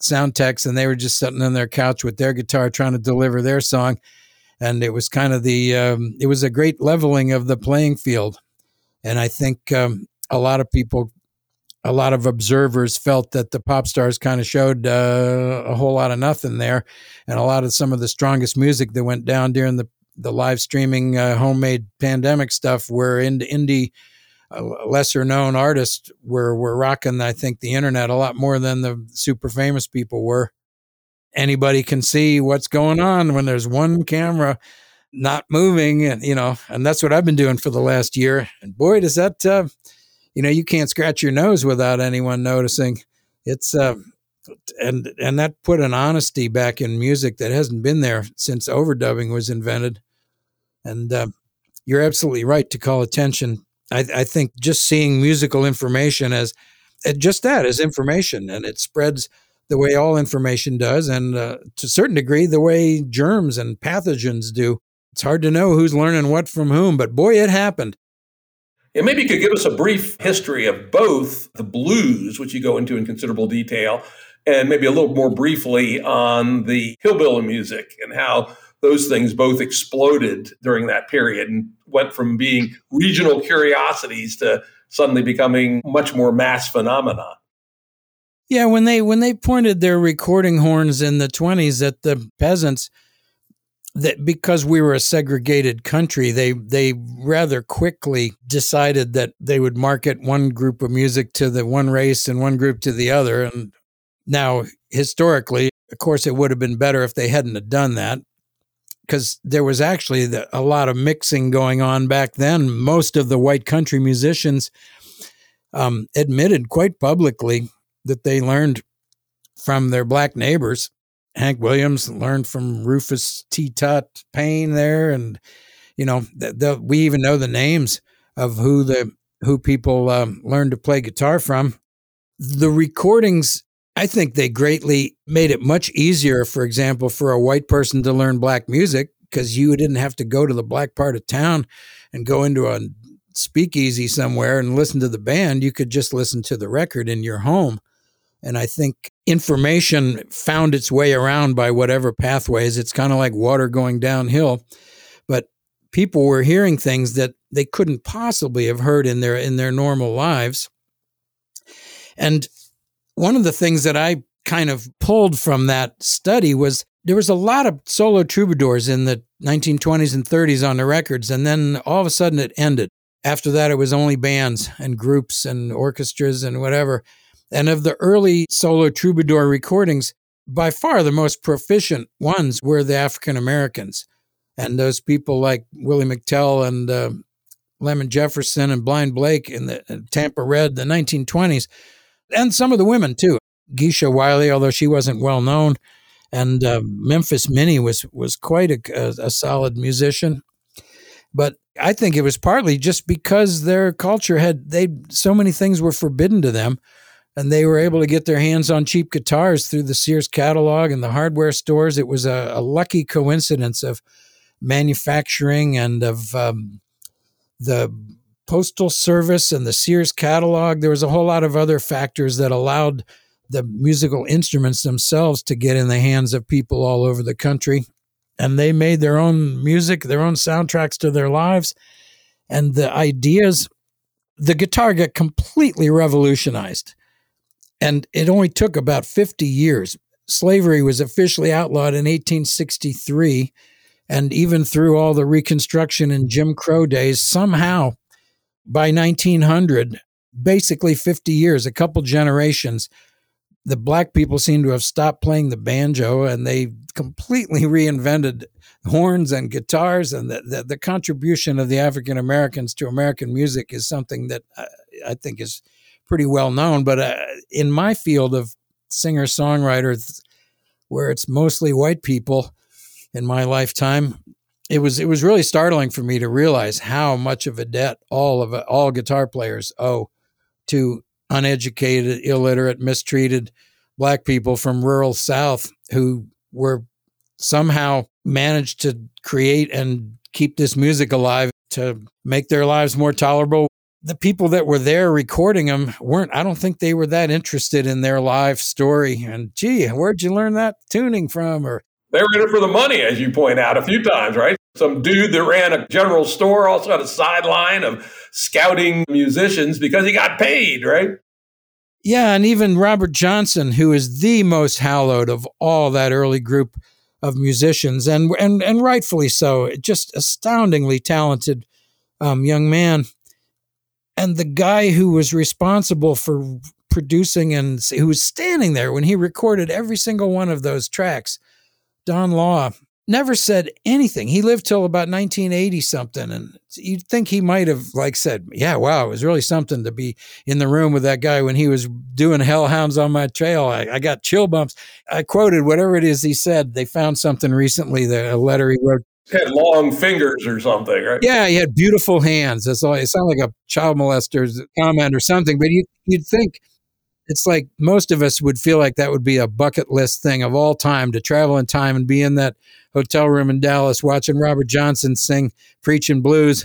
sound techs and they were just sitting on their couch with their guitar trying to deliver their song and it was kind of the um, it was a great leveling of the playing field and i think um, a lot of people a lot of observers felt that the pop stars kind of showed uh, a whole lot of nothing there and a lot of some of the strongest music that went down during the the live streaming uh, homemade pandemic stuff were in indie lesser known artists were were rocking I think the internet a lot more than the super famous people were. Anybody can see what's going on when there's one camera not moving, and you know, and that's what I've been doing for the last year. And boy, does that, uh, you know, you can't scratch your nose without anyone noticing. It's uh, and and that put an honesty back in music that hasn't been there since overdubbing was invented. And uh, you're absolutely right to call attention. I, I think just seeing musical information as just that as information, and it spreads the way all information does, and uh, to a certain degree, the way germs and pathogens do. It's hard to know who's learning what from whom, but boy, it happened. And maybe you could give us a brief history of both the blues, which you go into in considerable detail, and maybe a little more briefly on the hillbilly music and how those things both exploded during that period and went from being regional curiosities to suddenly becoming much more mass phenomena. Yeah, when they when they pointed their recording horns in the 20s at the peasants that because we were a segregated country, they they rather quickly decided that they would market one group of music to the one race and one group to the other and now, historically, of course, it would have been better if they hadn't have done that because there was actually the, a lot of mixing going on back then. Most of the white country musicians um, admitted quite publicly that they learned from their black neighbors. Hank Williams learned from Rufus Tee Tot Payne there, and you know, the, the, we even know the names of who the who people um, learned to play guitar from. The recordings I think they greatly made it much easier, for example, for a white person to learn black music because you didn't have to go to the black part of town and go into a speakeasy somewhere and listen to the band. You could just listen to the record in your home. And I think information found its way around by whatever pathways. It's kind of like water going downhill. But people were hearing things that they couldn't possibly have heard in their in their normal lives. And one of the things that I kind of pulled from that study was there was a lot of solo troubadours in the 1920s and 30s on the records, and then all of a sudden it ended. After that, it was only bands and groups and orchestras and whatever. And of the early solo troubadour recordings, by far the most proficient ones were the African Americans. And those people like Willie McTell and uh, Lemon Jefferson and Blind Blake in the uh, Tampa Red, the 1920s, and some of the women too. Geeshie Wiley, although she wasn't well known, and uh, Memphis Minnie was was quite a, a, a solid musician. But I think it was partly just because their culture had they so many things were forbidden to them, and they were able to get their hands on cheap guitars through the Sears catalog and the hardware stores. It was a, a lucky coincidence of manufacturing and of um, the Postal Service and the Sears catalog. There was a whole lot of other factors that allowed the musical instruments themselves to get in the hands of people all over the country. And they made their own music, their own soundtracks to their lives. And the ideas, the guitar got completely revolutionized. And it only took about 50 years. Slavery was officially outlawed in 1863. And even through all the Reconstruction and Jim Crow days, somehow by 1900, basically 50 years, a couple generations, the black people seem to have stopped playing the banjo and they completely reinvented horns and guitars. And the, the, the contribution of the African Americans to American music is something that I, I think is pretty well known. But uh, in my field of singer songwriters, where it's mostly white people in my lifetime, it was it was really startling for me to realize how much of a debt all of all guitar players owe to uneducated, illiterate, mistreated black people from rural South who were somehow managed to create and keep this music alive to make their lives more tolerable. The people that were there recording them weren't, I don't think they were that interested in their live story. And gee, where'd you learn that tuning from? Or they were in it for the money, as you point out a few times, right? Some dude that ran a general store also had a sideline of scouting musicians because he got paid, right? Yeah, and even Robert Johnson, who is the most hallowed of all that early group of musicians, and and and rightfully so, just astoundingly talented um, young man. And the guy who was responsible for producing and who was standing there when he recorded every single one of those tracks Don Law never said anything. He lived till about 1980 something. And you'd think he might have like said, yeah, wow, it was really something to be in the room with that guy when he was doing hellhounds on my trail. I, I got chill bumps. I quoted whatever it is he said. They found something recently, the, a letter he wrote. Had long fingers or something, right? Yeah, he had beautiful hands. That's all. It sounded like a child molester's comment or something, but you, you'd think – it's like most of us would feel like that would be a bucket list thing of all time to travel in time and be in that hotel room in Dallas watching Robert Johnson sing preaching blues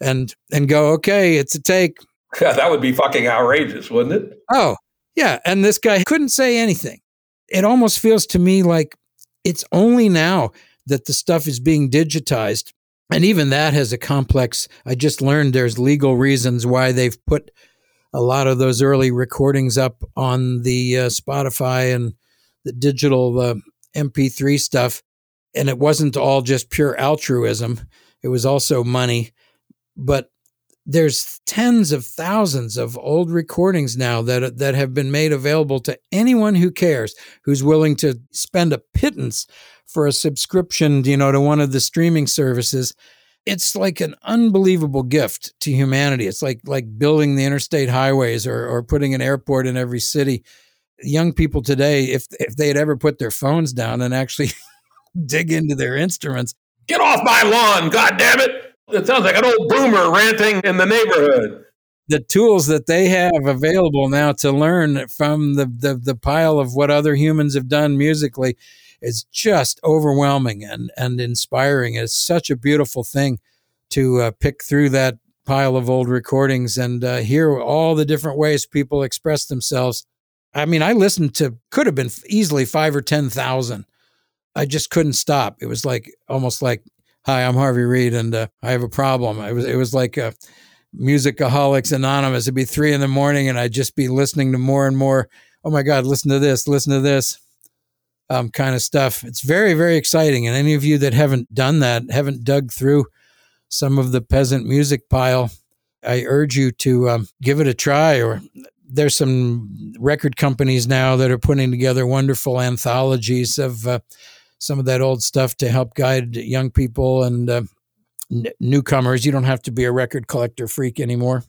and and go, okay, it's a take. Yeah, that would be fucking outrageous, wouldn't it? Oh, yeah. And this guy couldn't say anything. It almost feels to me like it's only now that the stuff is being digitized. And even that has a complex. I just learned there's legal reasons why they've put a lot of those early recordings up on the uh, Spotify and the digital uh, MP3 stuff. And it wasn't all just pure altruism, it was also money. But there's tens of thousands of old recordings now that that have been made available to anyone who cares, who's willing to spend a pittance for a subscription, you know, to one of the streaming services it's like an unbelievable gift to humanity. It's like like building the interstate highways or or putting an airport in every city. Young people today, if if they had ever put their phones down and actually dig into their instruments, get off my lawn, God damn it! It sounds like an old boomer ranting in the neighborhood. The tools that they have available now to learn from the, the, the pile of what other humans have done musically is just overwhelming and, and inspiring. It's such a beautiful thing to uh, pick through that pile of old recordings and uh, hear all the different ways people express themselves. I mean, I listened to could have been easily five or ten thousand. I just couldn't stop. It was like almost like, "Hi, I'm Harvey Reid, and uh, I have a problem." It was it was like a uh, Musicaholics Anonymous. It'd be three in the morning, and I'd just be listening to more and more. Oh my God, listen to this, listen to this um, kind of stuff. It's very, very exciting. And any of you that haven't done that, haven't dug through some of the peasant music pile, I urge you to um, give it a try. Or there's some record companies now that are putting together wonderful anthologies of uh, some of that old stuff to help guide young people and uh, n- newcomers. You don't have to be a record collector freak anymore.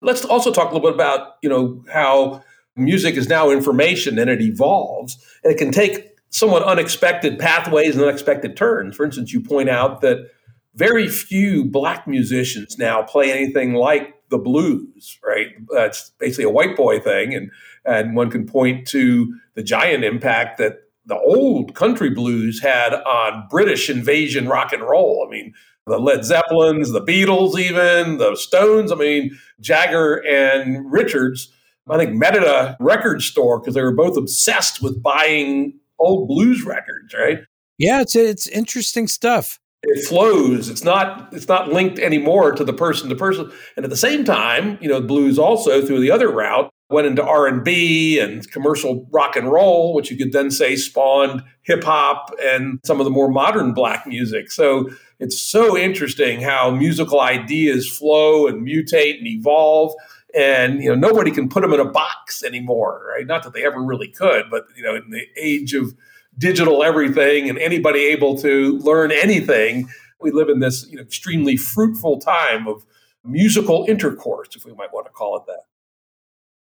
Let's also talk a little bit about you know how music is now information and it evolves and it can take somewhat unexpected pathways and unexpected turns. For instance, you point out that very few black musicians now play anything like the blues, right? That's basically a white boy thing. And, and one can point to the giant impact that the old country blues had on British invasion rock and roll. I mean, the Led Zeppelins, the Beatles, even the Stones. I mean, Jagger and Richards I think, met at a record store because they were both obsessed with buying old blues records, right? Yeah, it's it's interesting stuff. It flows. It's not it's not linked anymore to the person to person. And at the same time, you know, blues also through the other route went into R and B and commercial rock and roll, which you could then say spawned hip hop and some of the more modern black music. So it's so interesting how musical ideas flow and mutate and evolve and you know nobody can put them in a box anymore right? Not that they ever really could but you know in the age of digital everything and anybody able to learn anything we live in this you know extremely fruitful time of musical intercourse if we might want to call it that.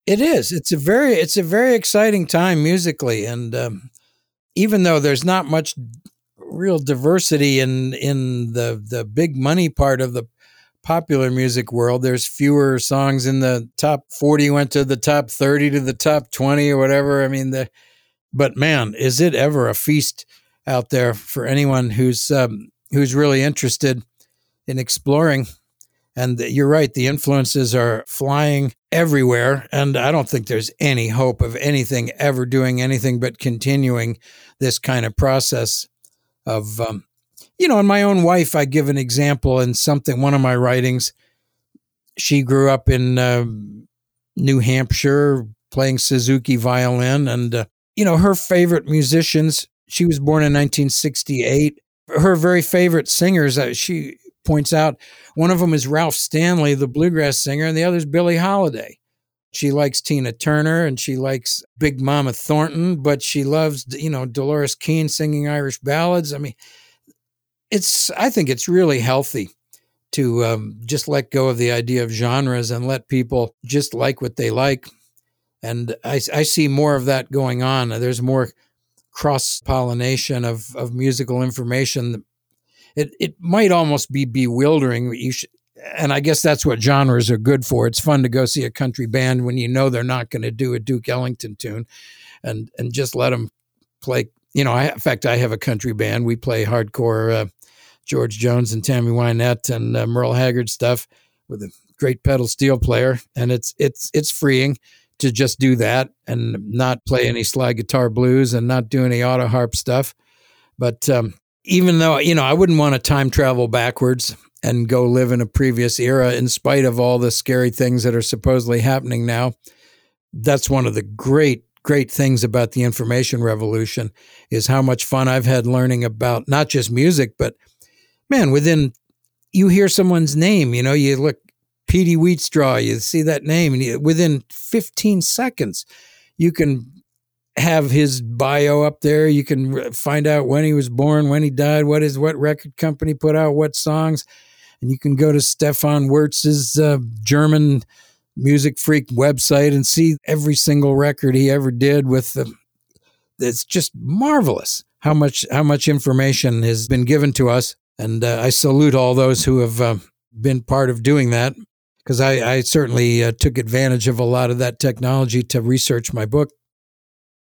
It is. It's a very it's a very exciting time musically and um, even though there's not much real diversity in in the the big money part of the popular music world, there's fewer songs in the top 40 went to the top 30 to the top 20 or whatever. I mean, the, but man, is it ever a feast out there for anyone who's, um, who's really interested in exploring. And you're right, the influences are flying everywhere. And I don't think there's any hope of anything ever doing anything but continuing this kind of process of um, you know, and my own wife, I give an example in something, one of my writings. She grew up in uh, New Hampshire playing Suzuki violin. And, uh, you know, her favorite musicians, she was born in 1968. Her very favorite singers, uh, she points out, one of them is Ralph Stanley, the bluegrass singer, and the other is Billie Holiday. She likes Tina Turner and she likes Big Mama Thornton, but she loves, you know, Dolores Keane singing Irish ballads. I mean, it's, I think it's really healthy to um, just let go of the idea of genres and let people just like what they like. And I, I see more of that going on. There's more cross pollination of, of musical information. It, it might almost be bewildering. You should, and I guess that's what genres are good for. It's fun to go see a country band when you know they're not going to do a Duke Ellington tune, and and just let them play. You know, I, in fact, I have a country band. We play hardcore uh, George Jones and Tammy Wynette and uh, Merle Haggard stuff with a great pedal steel player, and it's it's it's freeing to just do that and not play any slide guitar blues and not do any auto harp stuff. But um, even though you know, I wouldn't want to time travel backwards and go live in a previous era, in spite of all the scary things that are supposedly happening now. That's one of the great great things about the information revolution is how much fun I've had learning about not just music, but man, within you hear someone's name, you know, you look Petey Wheatstraw, you see that name, and you, within 15 seconds, you can have his bio up there. You can find out when he was born, when he died, what is what record company put out what songs, and you can go to Stefan Wirz's uh, German music freak website and see every single record he ever did with the. It's just marvelous how much how much information has been given to us and uh, I salute all those who have uh, been part of doing that because I, I, certainly uh, took advantage of a lot of that technology to research my book.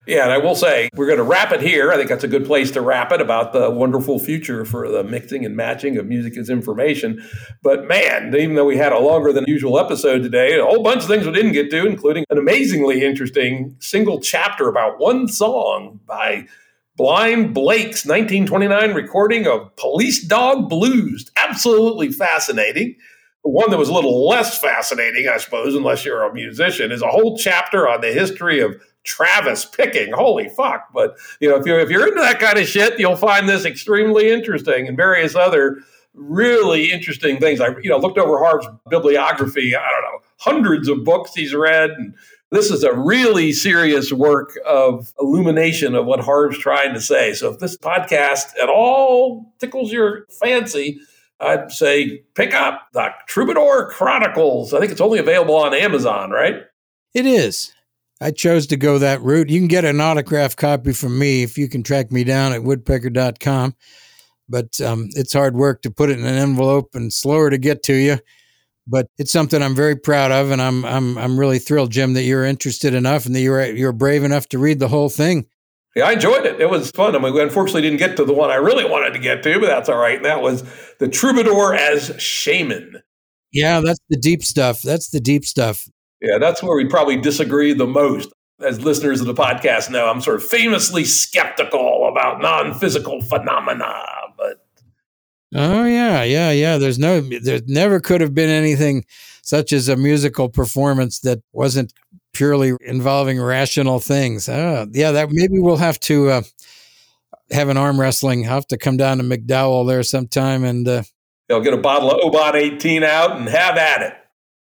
Yeah, and I will say we're going to wrap it here. I think that's a good place to wrap it about the wonderful future for the mixing and matching of music as information. But man, even though we had a longer than usual episode today, a whole bunch of things we didn't get to, including an amazingly interesting single chapter about one song by Blind Blake's 1929 recording of Police Dog Blues. Absolutely fascinating. The one that was a little less fascinating, I suppose, unless you're a musician, is a whole chapter on the history of Travis picking. Holy fuck. But you know, if you're if you're into that kind of shit, you'll find this extremely interesting and various other really interesting things. I you know looked over Harv's bibliography, I don't know, hundreds of books he's read and this is a really serious work of illumination of what Harv's trying to say. So if this podcast at all tickles your fancy, I'd say pick up the Troubadour Chronicles. I think it's only available on Amazon, right? It is. I chose to go that route. You can get an autographed copy from me if you can track me down at woodpecker.com. But um, it's hard work to put it in an envelope and slower to get to you but it's something I'm very proud of, and I'm I'm I'm really thrilled, Jim, that you're interested enough and that you're you're brave enough to read the whole thing. Yeah, I enjoyed it. It was fun. I mean, we unfortunately didn't get to the one I really wanted to get to, but that's all right. And that was the troubadour as shaman. Yeah, that's the deep stuff. That's the deep stuff. Yeah, that's where we probably disagree the most. As listeners of the podcast know, I'm sort of famously skeptical about non physical phenomena. Oh yeah, yeah, yeah. There's no, there never could have been anything such as a musical performance that wasn't purely involving rational things. Oh, yeah, that maybe we'll have to uh, have an arm wrestling. I'll have to come down to McDowell there sometime and uh, they'll get a bottle of Oban 18 out and have at it.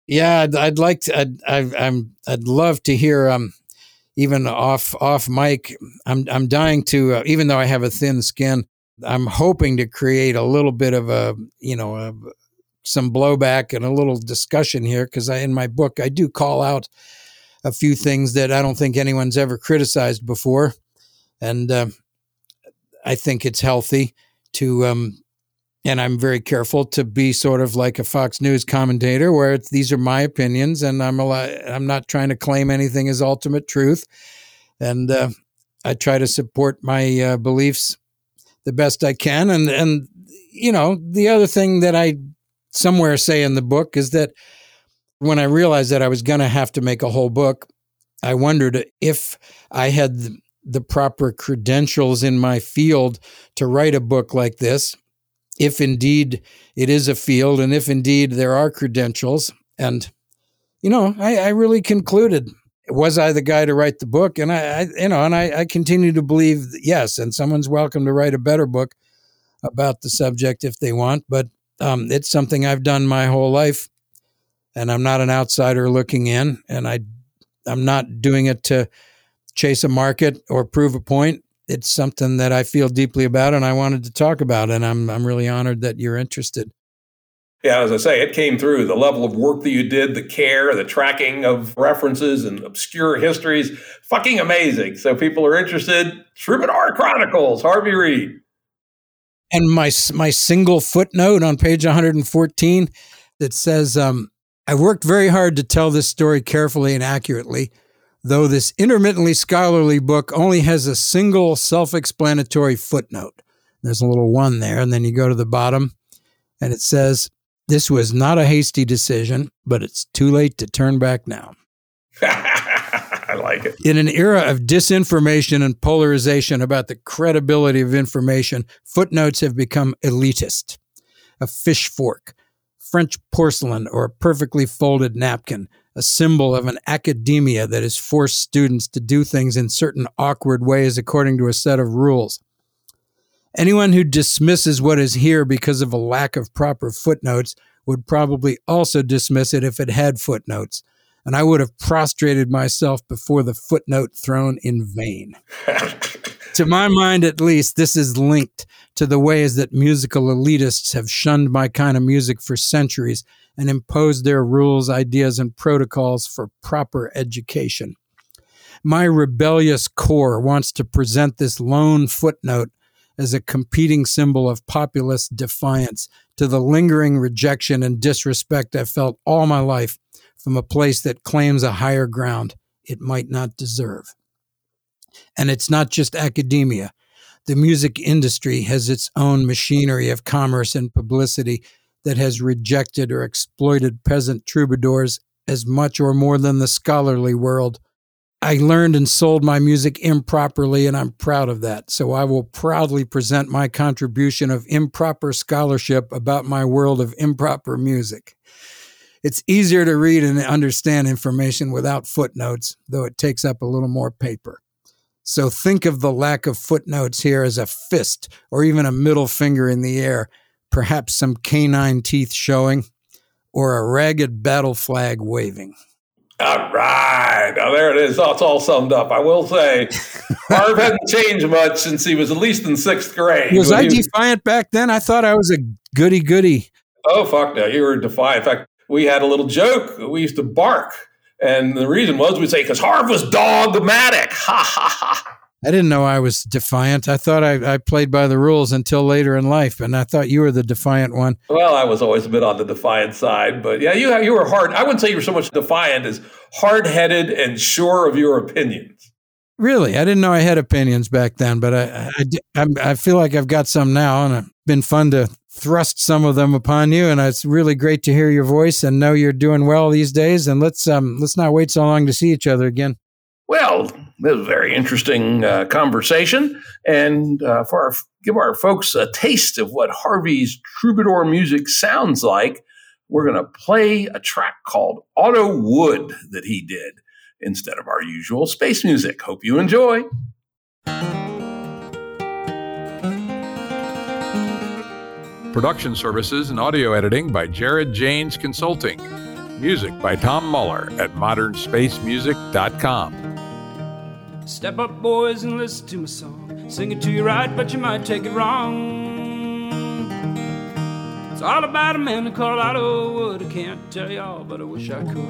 Yeah, I'd, I'd like to. I'd, I, am I'd love to hear. Um, even off off mic, I'm I'm dying to. Uh, even though I have a thin skin, I'm hoping to create a little bit of a, you know, a, some blowback and a little discussion here because I, in my book, I do call out a few things that I don't think anyone's ever criticized before, and uh, I think it's healthy to. Um, and I'm very careful to be sort of like a Fox News commentator, where these are my opinions, and I'm a, I'm not trying to claim anything as ultimate truth, and uh, I try to support my uh, beliefs the best I can. And and you know, the other thing that I somewhere say in the book is that when I realized that I was going to have to make a whole book, I wondered if I had the, proper credentials in my field to write a book like this, if indeed it is a field, and if indeed there are credentials. And, you know, I, I really concluded was I the guy to write the book? And I, I you know, and I, I, continue to believe yes. And someone's welcome to write a better book about the subject if they want. But um, it's something I've done my whole life, and I'm not an outsider looking in. And I, I'm not doing it to chase a market or prove a point. It's something that I feel deeply about and I wanted to talk about. And I'm, I'm really honored that you're interested. Yeah, as I say, it came through the level of work that you did, the care, the tracking of references and obscure histories. Fucking amazing. So people are interested. Troubadour Chronicles, Harvey Reid. And my my single footnote on page 114 that says, um, "I worked very hard to tell this story carefully and accurately." Though this intermittently scholarly book only has a single self explanatory footnote. There's a little one there, and then you go to the bottom, and it says, this was not a hasty decision, but it's too late to turn back now. I like it. In an era of disinformation and polarization about the credibility of information, footnotes have become elitist. A fish fork, French porcelain, or a perfectly folded napkin, a symbol of an academia that has forced students to do things in certain awkward ways according to a set of rules. Anyone who dismisses what is here because of a lack of proper footnotes would probably also dismiss it if it had footnotes. And I would have prostrated myself before the footnote throne in vain. to my mind, at least, this is linked to the ways that musical elitists have shunned my kind of music for centuries and imposed their rules, ideas, and protocols for proper education. My rebellious core wants to present this lone footnote as a competing symbol of populist defiance to the lingering rejection and disrespect I've felt all my life from a place that claims a higher ground it might not deserve. And it's not just academia. The music industry has its own machinery of commerce and publicity that has rejected or exploited peasant troubadours as much or more than the scholarly world I learned and sold my music improperly, and I'm proud of that. So I will proudly present my contribution of improper scholarship about my world of improper music. It's easier to read and understand information without footnotes, though it takes up a little more paper. So think of the lack of footnotes here as a fist or even a middle finger in the air, perhaps some canine teeth showing, or a ragged battle flag waving. All right. Now there it is. That's all summed up. I will say Harv hadn't changed much since he was at least in sixth grade. Was I was, defiant back then? I thought I was a goody goody. Oh, fuck no. You were defiant. In fact, we had a little joke. We used to bark. And the reason was we'd say, because Harv was dogmatic. Ha ha ha. I didn't know I was defiant. I thought I, I, played by the rules until later in life, and I thought you were the defiant one. Well, I was always a bit on the defiant side, but yeah, you you were hard. I wouldn't say you were so much defiant as hard headed and sure of your opinions. Really, I didn't know I had opinions back then, but I I, I, I feel like I've got some now, and it's been fun to thrust some of them upon you. And it's really great to hear your voice and know you're doing well these days. And let's um let's not wait so long to see each other again. Well, this was a very interesting uh, conversation, and uh, for our, give our folks a taste of what Harvey's troubadour music sounds like, we're going to play a track called Otto Wood that he did instead of our usual space music. Hope you enjoy. Production services and audio editing by Jared Janes Consulting. Music by Tom Muller at modernspacemusic.com. Step up, boys, and listen to my song. Sing it to you right, but you might take it wrong. It's all about a man in Otto Wood. I can't tell y'all, but I wish I could.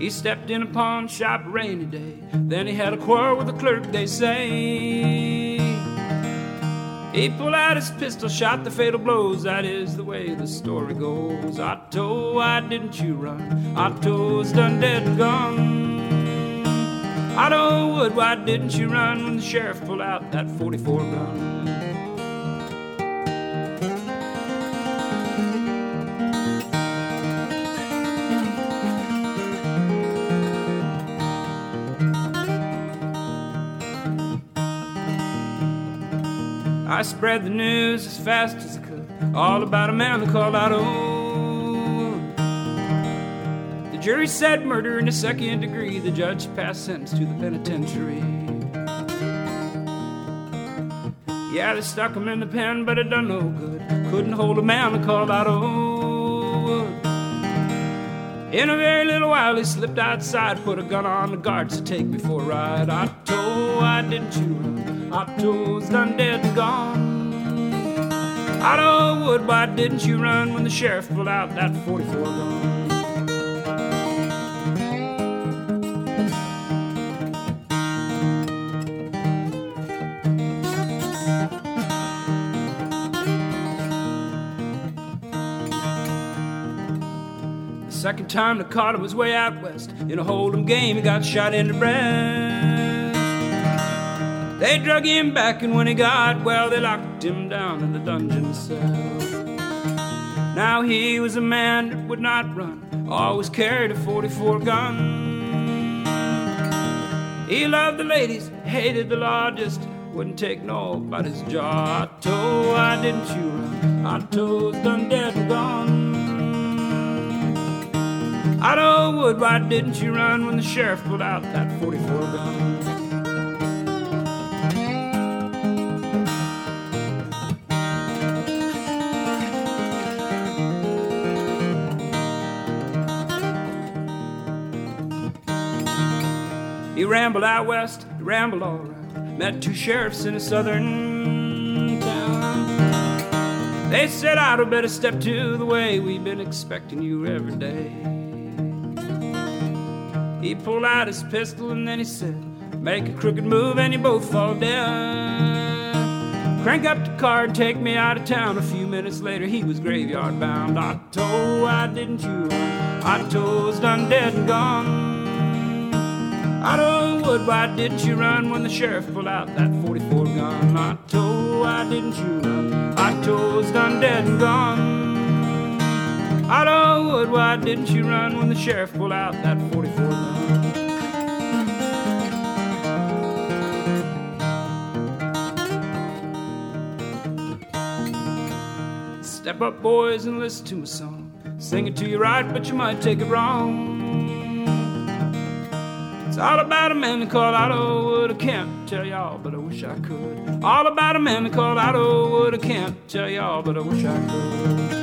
He stepped in a pawn shop rainy day. Then he had a quarrel with the clerk, they say. He pulled out his pistol, shot the fatal blows. That is the way the story goes. Otto, why didn't you run? Otto's done dead and gone. Otto Wood, why didn't you run when the sheriff pulled out that 44 gun? I spread the news as fast as I could, all about a man called Otto oh, jury said murder in the second degree. The judge passed sentence to the penitentiary. Yeah, they stuck him in the pen, but it done no good. Couldn't hold a man and called Otto Wood. In a very little while, he slipped outside, put a gun on the guards to take me for a ride. Otto, why didn't you run? Otto's done dead and gone. Otto Wood, why didn't you run when the sheriff pulled out that 44 gun? Second time they caught him was way out west. In a hold'em game, he got shot in the breast. They drug him back, and when he got well, they locked him down in the dungeon cell. Now he was a man that would not run, always carried a 44 gun. He loved the ladies, hated the law, just wouldn't take nobody's jaw. Otto, why didn't you run? Otto's done dead and gone. Otto Wood, why didn't you run when the sheriff pulled out that 44 gun? He rambled out west, he rambled all around. Met two sheriffs in a southern town. They said, I'd better step to the way. We've been expecting you every day. He pulled out his pistol and then he said, Make a crooked move and you both fall down. Crank up the car and take me out of town. A few minutes later, he was graveyard bound. Otto, why didn't you run? Otto's done dead and gone. Otto Wood, why didn't you run when the sheriff pulled out that 44 gun? Otto, why didn't you run? Otto's done dead and gone. Otto Wood, why didn't you run when the sheriff pulled out that 44 gun? Step up, boys, and listen to my song. Sing it to you right, but you might take it wrong. It's all about a man that called Otto oh, Wood. I can't tell y'all, but I wish I could. All about a man that called Otto oh, Wood. I can't tell y'all, but I wish I could.